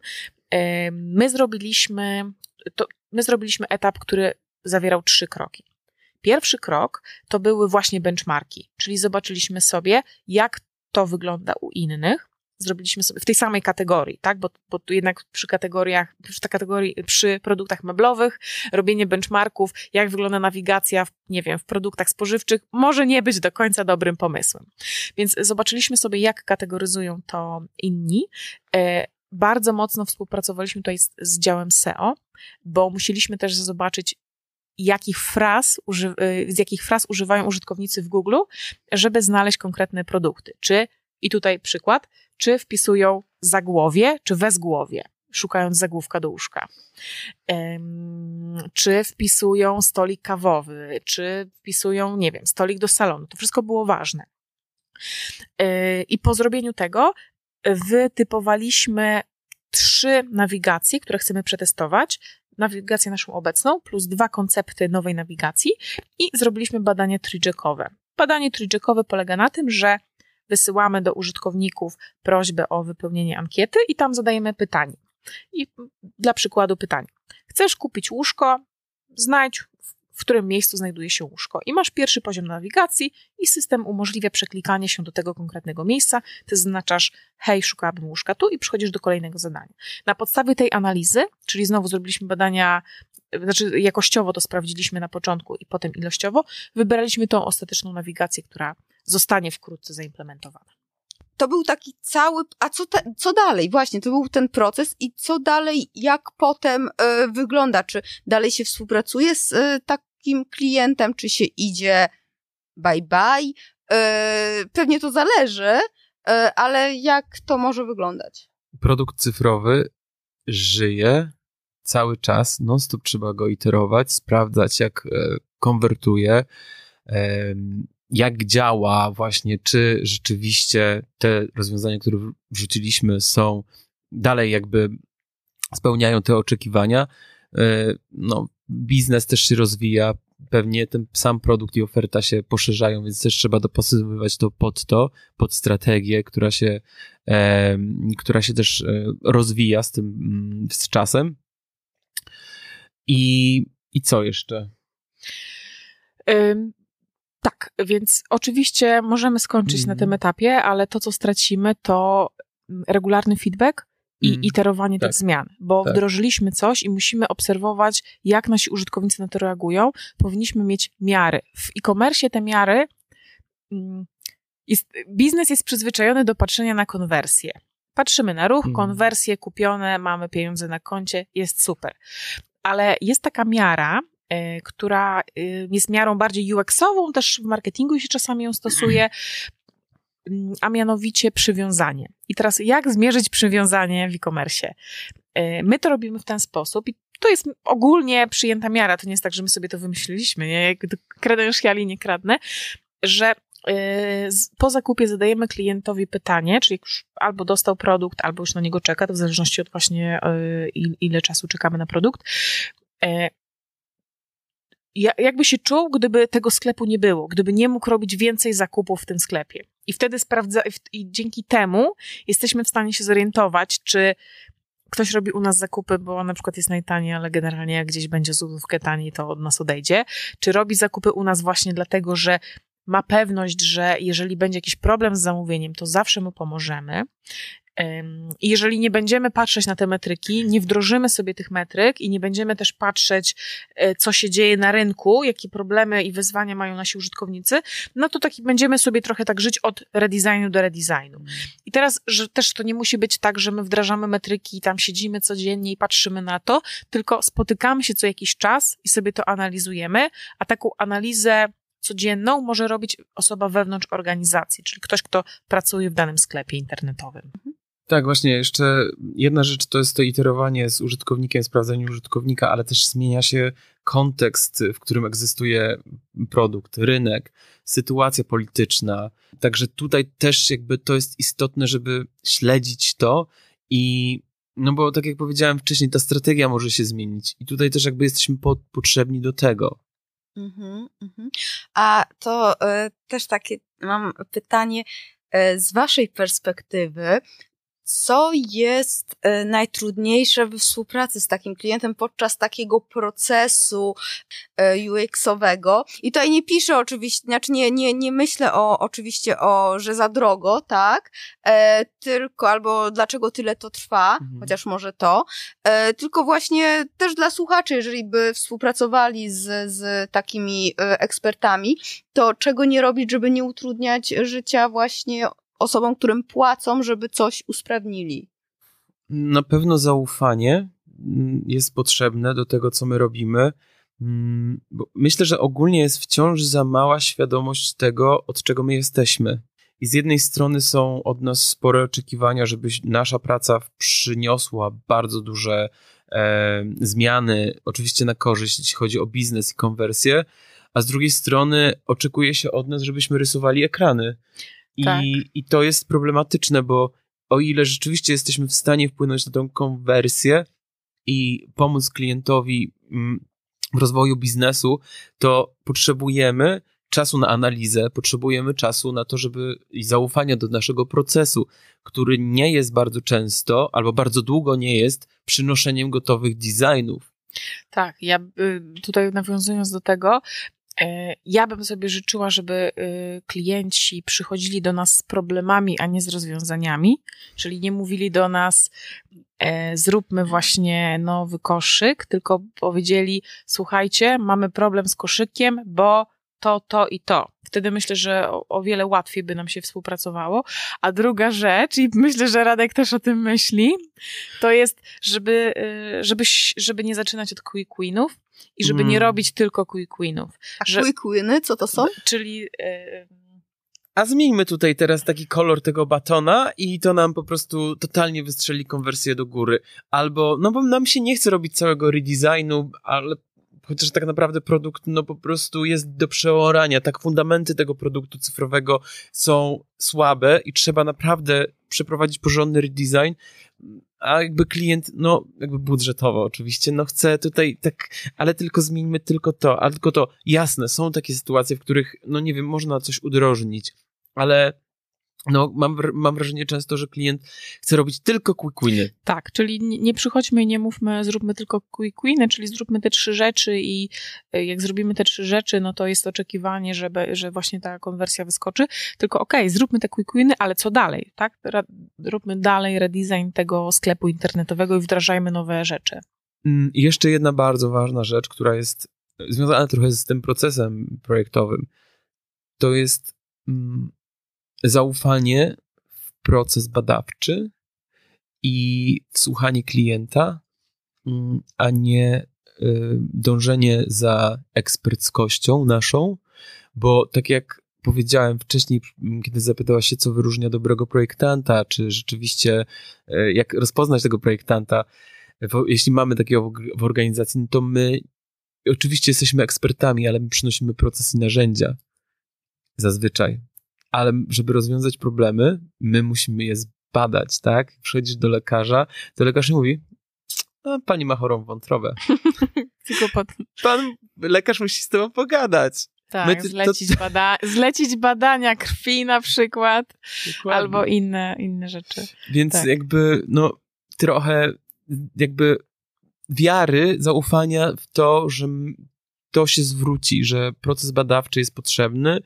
My zrobiliśmy, to, my zrobiliśmy etap, który zawierał trzy kroki. Pierwszy krok to były właśnie benchmarki, czyli zobaczyliśmy sobie, jak to wygląda u innych zrobiliśmy sobie w tej samej kategorii, tak? Bo, bo tu jednak przy kategoriach, przy kategorii, przy produktach meblowych, robienie benchmarków, jak wygląda nawigacja, w, nie wiem, w produktach spożywczych, może nie być do końca dobrym pomysłem. Więc zobaczyliśmy sobie, jak kategoryzują to inni. E, bardzo mocno współpracowaliśmy tutaj z, z działem SEO, bo musieliśmy też zobaczyć, jakich fraz, e, z jakich fraz używają użytkownicy w Google, żeby znaleźć konkretne produkty. Czy, i tutaj przykład, czy wpisują zagłowie, czy wezgłowie, szukając zagłówka do łóżka. Czy wpisują stolik kawowy, czy wpisują, nie wiem, stolik do salonu. To wszystko było ważne. E, I po zrobieniu tego wytypowaliśmy trzy nawigacje, które chcemy przetestować. Nawigację naszą obecną, plus dwa koncepty nowej nawigacji i zrobiliśmy badanie trijackowe. Badanie trijackowe polega na tym, że wysyłamy do użytkowników prośbę o wypełnienie ankiety i tam zadajemy pytanie. I dla przykładu pytanie. Chcesz kupić łóżko? Znajdź w którym miejscu znajduje się łóżko. I masz pierwszy poziom nawigacji i system umożliwia przeklikanie się do tego konkretnego miejsca. Ty zaznaczasz, hej, szukałabym łóżka tu i przychodzisz do kolejnego zadania. Na podstawie tej analizy, czyli znowu zrobiliśmy badania, znaczy jakościowo to sprawdziliśmy na początku i potem ilościowo, wybraliśmy tą ostateczną nawigację, która zostanie wkrótce zaimplementowana. To był taki cały, a co, te, co dalej? Właśnie, to był ten proces i co dalej, jak potem y, wygląda? Czy dalej się współpracuje z y, takim klientem, czy się idzie bye bye? Y, pewnie to zależy, ale jak to może wyglądać? Produkt cyfrowy żyje cały czas, non-stop trzeba go iterować, sprawdzać jak konwertuje, jak działa właśnie, czy rzeczywiście te rozwiązania, które wrzuciliśmy są dalej jakby spełniają te oczekiwania. E, no, biznes też się rozwija, pewnie ten sam produkt i oferta się poszerzają, więc też trzeba dopasowywać to pod to, pod strategię, która się, e, która się też e, rozwija z tym, mm, z czasem. I, i co jeszcze? Tak, więc oczywiście możemy skończyć mm. na tym etapie, ale to, co stracimy, to mm, regularny feedback i mm. iterowanie tak. tych zmian, bo tak. wdrożyliśmy coś i musimy obserwować, jak nasi użytkownicy na to reagują. Powinniśmy mieć miary. W e-commerce te miary. Mm, jest, biznes jest przyzwyczajony do patrzenia na konwersję. Patrzymy na ruch, mm. konwersje kupione, mamy pieniądze na koncie, jest super. Ale jest taka miara, która y, jest miarą bardziej UX-ową, też w marketingu się czasami ją stosuje, Mm, a mianowicie przywiązanie. I teraz jak zmierzyć przywiązanie w e-commerce? E, my to robimy w ten sposób i to jest ogólnie przyjęta miara, to nie jest tak, że my sobie to wymyśliliśmy, nie? Kredensiali nie kradnę, że e, po zakupie zadajemy klientowi pytanie, czyli już albo dostał produkt, albo już na niego czeka, to w zależności od właśnie e, ile czasu czekamy na produkt jakby się czuł, gdyby tego sklepu nie było, gdyby nie mógł robić więcej zakupów w tym sklepie. I wtedy sprawdza, i dzięki temu jesteśmy w stanie się zorientować, czy ktoś robi u nas zakupy, bo na przykład jest najtaniej, ale generalnie jak gdzieś będzie złotówkę taniej, to od nas odejdzie. Czy robi zakupy u nas właśnie dlatego, że ma pewność, że jeżeli będzie jakiś problem z zamówieniem, to zawsze mu pomożemy. I jeżeli nie będziemy patrzeć na te metryki, nie wdrożymy sobie tych metryk i nie będziemy też patrzeć, e, co się dzieje na rynku, jakie problemy i wyzwania mają nasi użytkownicy, no to taki będziemy sobie trochę tak żyć od redesignu do redesignu. I teraz, że też to nie musi być tak, że my wdrażamy metryki i tam siedzimy codziennie i patrzymy na to, tylko spotykamy się co jakiś czas i sobie to analizujemy, a taką analizę codzienną może robić osoba wewnątrz organizacji, czyli ktoś, kto pracuje w danym sklepie internetowym. Tak, właśnie, jeszcze jedna rzecz to jest to iterowanie z użytkownikiem, sprawdzenie użytkownika, ale też zmienia się kontekst, w którym egzystuje produkt, rynek, sytuacja polityczna. Także tutaj też jakby to jest istotne, żeby śledzić to i no bo tak jak powiedziałem wcześniej, ta strategia może się zmienić i tutaj też jakby jesteśmy po, potrzebni do tego. Mm-hmm, mm-hmm. A to y, też takie mam pytanie y, z waszej perspektywy, co jest e, najtrudniejsze we współpracy z takim klientem podczas takiego procesu e, UX-owego. I tutaj nie piszę oczywiście, znaczy nie, nie, nie myślę o, oczywiście o, że za drogo, tak, e, tylko albo dlaczego tyle to trwa, mhm. chociaż może to, e, tylko właśnie też dla słuchaczy, jeżeli by współpracowali z, z takimi e, ekspertami, to czego nie robić, żeby nie utrudniać życia właśnie osobom, którym płacą, żeby coś usprawnili? Na pewno zaufanie mm, jest potrzebne do tego, co my robimy. Mm, myślę, że ogólnie jest wciąż za mała świadomość tego, od czego my jesteśmy. I z jednej strony są od nas spore oczekiwania, żeby nasza praca przyniosła bardzo duże e, zmiany, oczywiście na korzyść, jeśli chodzi o biznes i konwersję, a z drugiej strony oczekuje się od nas, żebyśmy rysowali ekrany. I, tak. I to jest problematyczne, bo o ile rzeczywiście jesteśmy w stanie wpłynąć na tą konwersję i pomóc klientowi mm, w rozwoju biznesu, to potrzebujemy czasu na analizę, potrzebujemy czasu na to, żeby i zaufania do naszego procesu, który nie jest bardzo często albo bardzo długo nie jest przynoszeniem gotowych designów. Tak, ja y, tutaj nawiązując do tego, ja bym sobie życzyła, żeby y, klienci przychodzili do nas z problemami, a nie z rozwiązaniami, czyli nie mówili do nas, e, zróbmy właśnie nowy koszyk, tylko powiedzieli, słuchajcie, mamy problem z koszykiem, bo to, to i to. Wtedy myślę, że o, o, wiele łatwiej by nam się współpracowało. A druga rzecz, i myślę, że Radek też o tym myśli, to jest, żeby, y, żeby, żeby nie zaczynać od quick winów i żeby mm. nie robić tylko quick winów. A że, quick winy, co to są? Czyli... Y, a zmieńmy tutaj teraz taki kolor tego batona i to nam po prostu totalnie wystrzeli konwersję do góry. Albo, no bo nam się nie chce robić całego redesignu, ale chociaż tak naprawdę produkt no po prostu jest do przeorania, tak fundamenty tego produktu cyfrowego są słabe i trzeba naprawdę przeprowadzić porządny redesign, a jakby klient, no jakby budżetowo oczywiście, no chce tutaj tak, ale tylko zmieńmy tylko to, a tylko to, jasne, są takie sytuacje, w których, no nie wiem, można coś udrożnić, ale no, mam, mam wrażenie często, że klient chce robić tylko quick winy. Tak, czyli nie, przychodźmy i nie mówmy, zróbmy tylko quick winy, czyli zróbmy te trzy rzeczy i y, jak zrobimy te trzy rzeczy, no to jest oczekiwanie, żeby, że właśnie ta konwersja wyskoczy. Tylko okej, okay, zróbmy te quick winy, ale co dalej, tak? Róbmy dalej redesign tego sklepu internetowego i wdrażajmy nowe rzeczy. Mm, I jeszcze jedna bardzo ważna rzecz, która jest związana trochę z tym procesem projektowym, to jest mm, zaufanie w proces badawczy i słuchanie klienta, mm, a nie y, dążenie za eksperckością naszą, bo tak jak powiedziałem wcześniej, kiedy zapytałaś się, co wyróżnia dobrego projektanta, czy rzeczywiście y, jak rozpoznać tego projektanta, jeśli mamy takiego w organizacji, no to my oczywiście jesteśmy ekspertami, ale my przynosimy proces i narzędzia. Zazwyczaj ale żeby rozwiązać problemy, my musimy je zbadać, tak? Przychodzisz do lekarza, to lekarz mówi, no, pani ma chorą wątrobę. Pan lekarz musi z tobą pogadać. Tak, ty, zlecić, to... bada zlecić badania krwi na przykład, Dokładnie. albo inne, inne rzeczy. Więc tak. jakby, no, trochę jakby wiary, zaufania w to, że to się zwróci, że proces badawczy jest potrzebny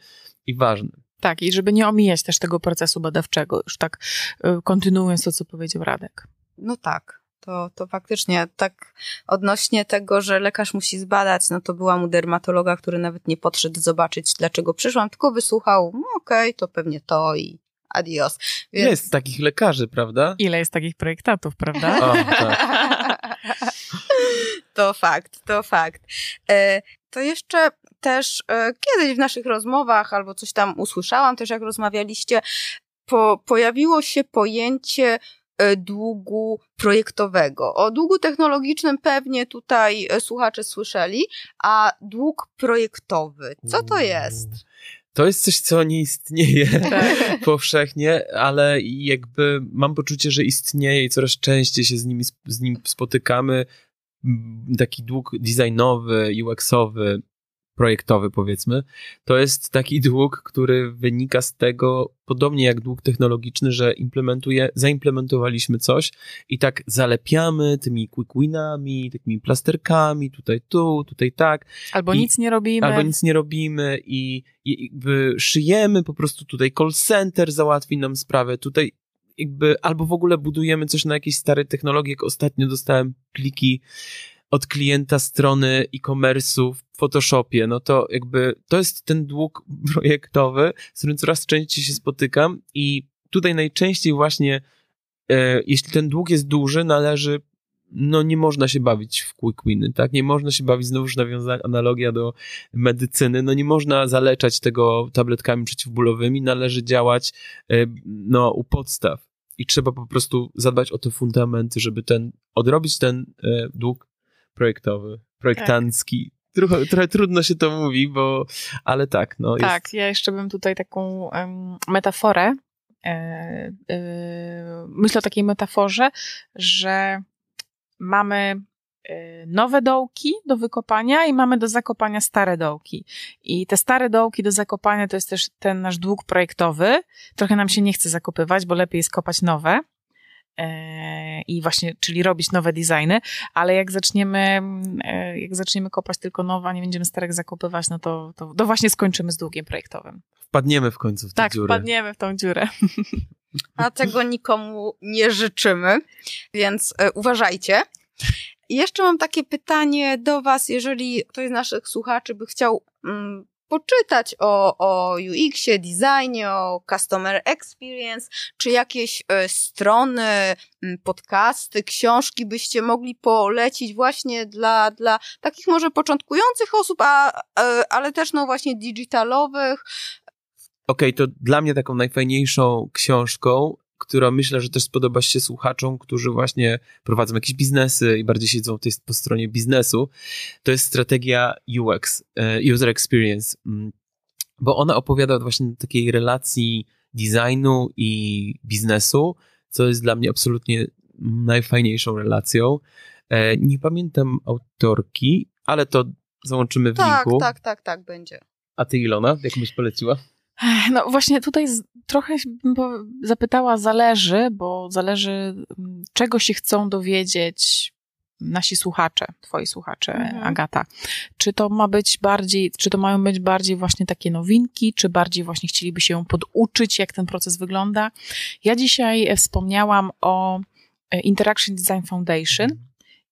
i ważny. Tak, i żeby nie omijać też tego procesu badawczego, już tak y, kontynuując to, co powiedział Radek. No tak, to, to faktycznie tak odnośnie tego, że lekarz musi zbadać, no to byłam u dermatologa, który nawet nie podszedł zobaczyć, dlaczego przyszłam, tylko wysłuchał, no okej, okay, to pewnie to i adios. Więc... Jest takich lekarzy, prawda? Ile jest takich projektatów, prawda? O, tak. to fakt, to fakt. E, to jeszcze też e, kiedyś w naszych rozmowach albo coś tam usłyszałam też, jak rozmawialiście, po, pojawiło się pojęcie e, długu projektowego. O długu technologicznym pewnie tutaj e, słuchacze słyszeli, a dług projektowy, co to jest? To jest coś, co nie istnieje tak. powszechnie, ale jakby mam poczucie, że istnieje i coraz częściej się z, nimi, z nim spotykamy. Taki dług designowy, UX-owy, projektowy, powiedzmy, to jest taki dług, który wynika z tego, podobnie jak dług technologiczny, że implementuje, zaimplementowaliśmy coś i tak zalepiamy tymi quick winami, takimi plasterkami, tutaj tu, tutaj tak. Albo i, nic nie robimy. Albo nic nie robimy i, i jakby szyjemy po prostu tutaj call center załatwi nam sprawę, tutaj jakby albo w ogóle budujemy coś na jakiejś starej technologii, jak ostatnio dostałem pliki od klienta strony e-commerce'u w Photoshopie, no to jakby to jest ten dług projektowy, z którym coraz częściej się spotykam i tutaj najczęściej właśnie e, jeśli ten dług jest duży, należy no nie można się bawić w quick winy, tak? Nie można się bawić, znowuż nawiązać analogia do medycyny, no nie można zaleczać tego tabletkami przeciwbólowymi, należy działać e, no u podstaw i trzeba po prostu zadbać o te fundamenty, żeby ten, odrobić ten e, dług projektowy, projektancki. Tak. Trochę, trochę, trudno się to mówi, bo, ale tak, no. Tak, jest... ja jeszcze bym tutaj taką um, metaforę, e, e, myślę o takiej metaforze, że mamy e, nowe dołki do wykopania i mamy do zakopania stare dołki. I te stare dołki do zakopania to jest też ten nasz dług projektowy. Trochę nam się nie chce zakopywać, bo lepiej jest kopać nowe. E, i właśnie, czyli robić nowe designy, ale jak zaczniemy, e, jak zaczniemy kopać tylko nowe, a nie będziemy starych zakopywać, no to, to, to właśnie skończymy z długiem projektowym. Wpadniemy w końcu w tę tak, dziurę. Tak, wpadniemy w tą dziurę. A tego nikomu nie życzymy, więc e, uważajcie. I jeszcze mam takie pytanie do Was, jeżeli ktoś z naszych słuchaczy by chciał mm, poczytać o, o UX-ie, designie, o customer experience, czy jakieś e, strony, podcasty, książki byście mogli polecić właśnie dla, dla takich może początkujących osób, a, e, ale też no właśnie digitalowych. Okej, okay, to dla mnie taką najfajniejszą książką która myślę, że też spodoba się słuchaczom, którzy właśnie prowadzą jakieś biznesy i bardziej siedzą tej, po stronie biznesu. To jest strategia UX, e, User Experience, mm, bo ona opowiada właśnie o takiej relacji designu i biznesu, co jest dla mnie absolutnie najfajniejszą relacją. E, nie pamiętam autorki, ale to załączymy w tak, linku. Tak, tak, tak, będzie. A ty Ilona, jak byś poleciła? No właśnie tutaj trochę bym zapytała, zależy, bo zależy mm, czego się chcą dowiedzieć nasi słuchacze, twoi słuchacze, mhm. Agata. Czy to ma być bardziej, czy to mają być bardziej właśnie takie nowinki, czy bardziej właśnie chcieliby się poduczyć, jak ten proces wygląda? Ja dzisiaj e, wspomniałam o e, Interaction Design Foundation.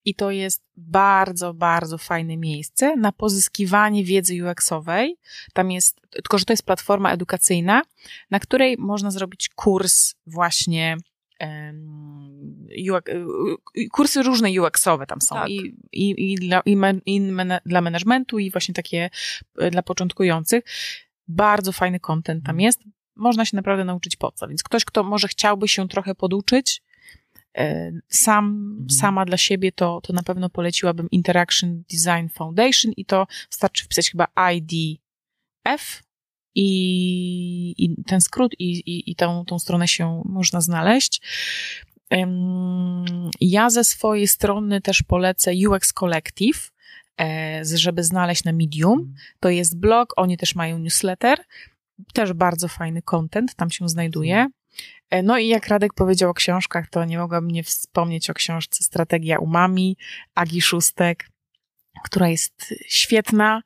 I to jest bardzo, bardzo fajne miejsce na pozyskiwanie wiedzy UX-owej. Tam jest, tylko że to jest platforma edukacyjna, na której można zrobić kurs właśnie UX, kursy różne UX-owe tam są tak. i, i, i, dla, i, men, i dla managementu i właśnie takie e, dla początkujących. Bardzo fajny content tam mhm. jest. Można się naprawdę nauczyć po co. Więc ktoś, kto może chciałby się trochę poduczyć, sam, mhm. sama dla siebie to, to na pewno poleciłabym Interaction Design Foundation i to wystarczy wpisać chyba IDF i, i ten skrót i, i, i tą, tą stronę się można znaleźć. Ja ze swojej strony też polecę UX Collective, e, żeby znaleźć na Medium. Mhm. To jest blog, oni też mają newsletter, też bardzo fajny content tam się znajduje. E, no i jak Radek powiedział o książkach, to nie mogłabym nie wspomnieć o książce Strategia Umami Agi Szóstek, która jest świetna,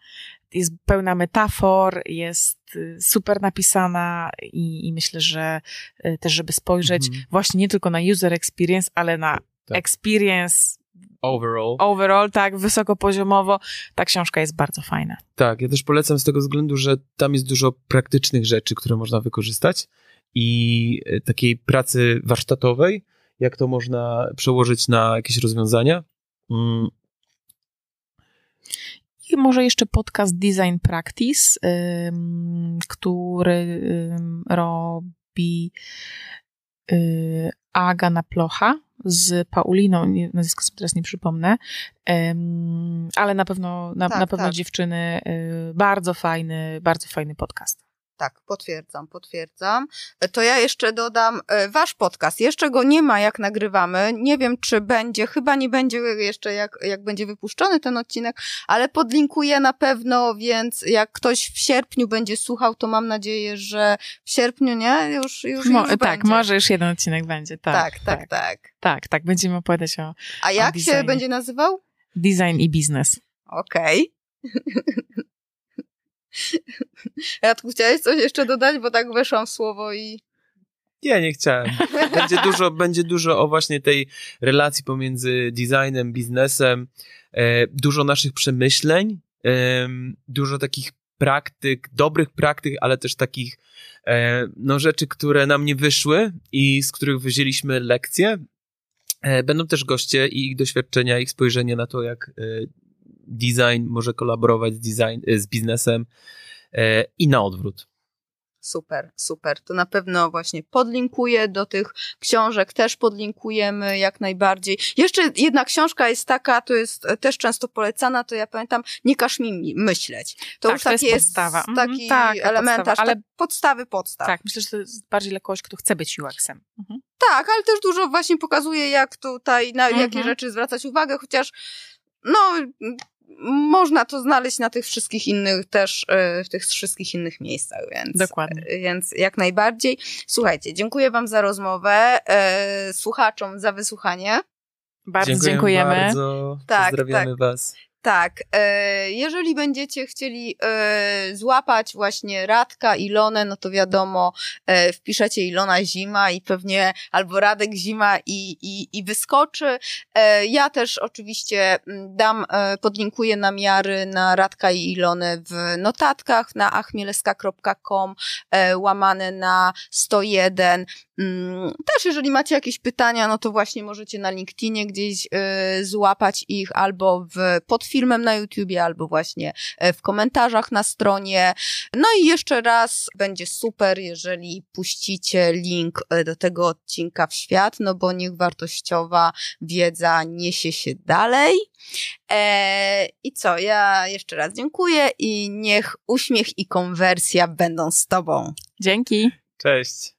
jest pełna metafor, jest y, super napisana i, i myślę, że y, też, żeby spojrzeć mhm. właśnie nie tylko na user experience, ale na tak. experience overall. Overall, tak, wysokopoziomowo. Ta książka jest bardzo fajna. Tak, ja też polecam z tego względu, że tam jest dużo praktycznych rzeczy, które można wykorzystać i e, takiej pracy warsztatowej, jak to można przełożyć na jakieś rozwiązania. Mm. I może jeszcze podcast Design Practice, który robi y, Aga Naplocha z Pauliną, nazwisko sobie teraz nie przypomnę, ale na pewno, na, tak, na pewno tak. dziewczyny, y, bardzo fajny, bardzo fajny podcast. Tak, potwierdzam, potwierdzam. E, to ja jeszcze dodam e, wasz podcast. Jeszcze go nie ma, jak nagrywamy. Nie wiem, czy będzie, chyba nie będzie jeszcze, jak, jak będzie wypuszczony ten odcinek, ale podlinkuję na pewno, więc jak ktoś w sierpniu będzie słuchał, to mam nadzieję, że w sierpniu, nie? Już, już, Mo, już Tak, będzie. może już jeden odcinek będzie, tak. Tak, tak, tak. Tak, tak, tak będziemy opowiadać o A jak o się będzie nazywał? Design i biznes. Okej. Okay. Radku, chciałeś coś jeszcze dodać, bo tak weszłam w słowo i... Nie, nie chciałem. Będzie dużo, będzie dużo o właśnie tej relacji pomiędzy designem, biznesem, e, dużo naszych przemyśleń, e, dużo takich praktyk, dobrych praktyk, ale też takich e, no, rzeczy, które nam nie wyszły i z których wzięliśmy lekcje. Będą też goście i ich doświadczenia, ich spojrzenie na to, jak design może kolaborować z, design, z biznesem i na odwrót. Super, super. To na pewno właśnie podlinkuję do tych książek, też podlinkujemy jak najbardziej. Jeszcze jedna książka jest taka, to jest też często polecana, to ja pamiętam, nie każ mi myśleć. To tak, już to taki jest, podstawa. jest taki mhm, tak, elementarz, ale tak podstawy podstaw. Tak, myślę, że to jest bardziej dla kogoś, kto chce być UX-em. Mhm. Tak, ale też dużo właśnie pokazuje, jak tutaj, na mhm. jakie rzeczy zwracać uwagę, chociaż no, można to znaleźć na tych wszystkich innych też, e, w tych wszystkich innych miejscach, więc, Dokładnie. E, więc jak najbardziej. Słuchajcie, dziękuję wam za rozmowę, e, słuchaczom za wysłuchanie. Bardzo dziękujemy. Bardzo. Tak, Pozdrawiamy tak. was. Tak, e, jeżeli będziecie chcieli e, złapać właśnie Radka, Ilonę, no to wiadomo, e, wpiszecie Ilona Zima i pewnie albo Radek Zima i, i, i wyskoczy. Ja też oczywiście mm, dam, podlinkuję namiary na Radka i Ilonę w notatkach na achmieleska.com łamane na 101. Mm, też jeżeli macie jakieś pytania, no to właśnie możecie na LinkedInie gdzieś y, złapać ich albo w, pod filmem na YouTubie, albo właśnie y, w komentarzach na stronie. No i jeszcze raz będzie super, jeżeli puścicie link y, do tego odcinka w świat, no bo niech wartościowa wiedza niesie się dalej. E, I co, ja jeszcze raz dziękuję i niech uśmiech i konwersja będą z Tobą. Dzięki. Cześć.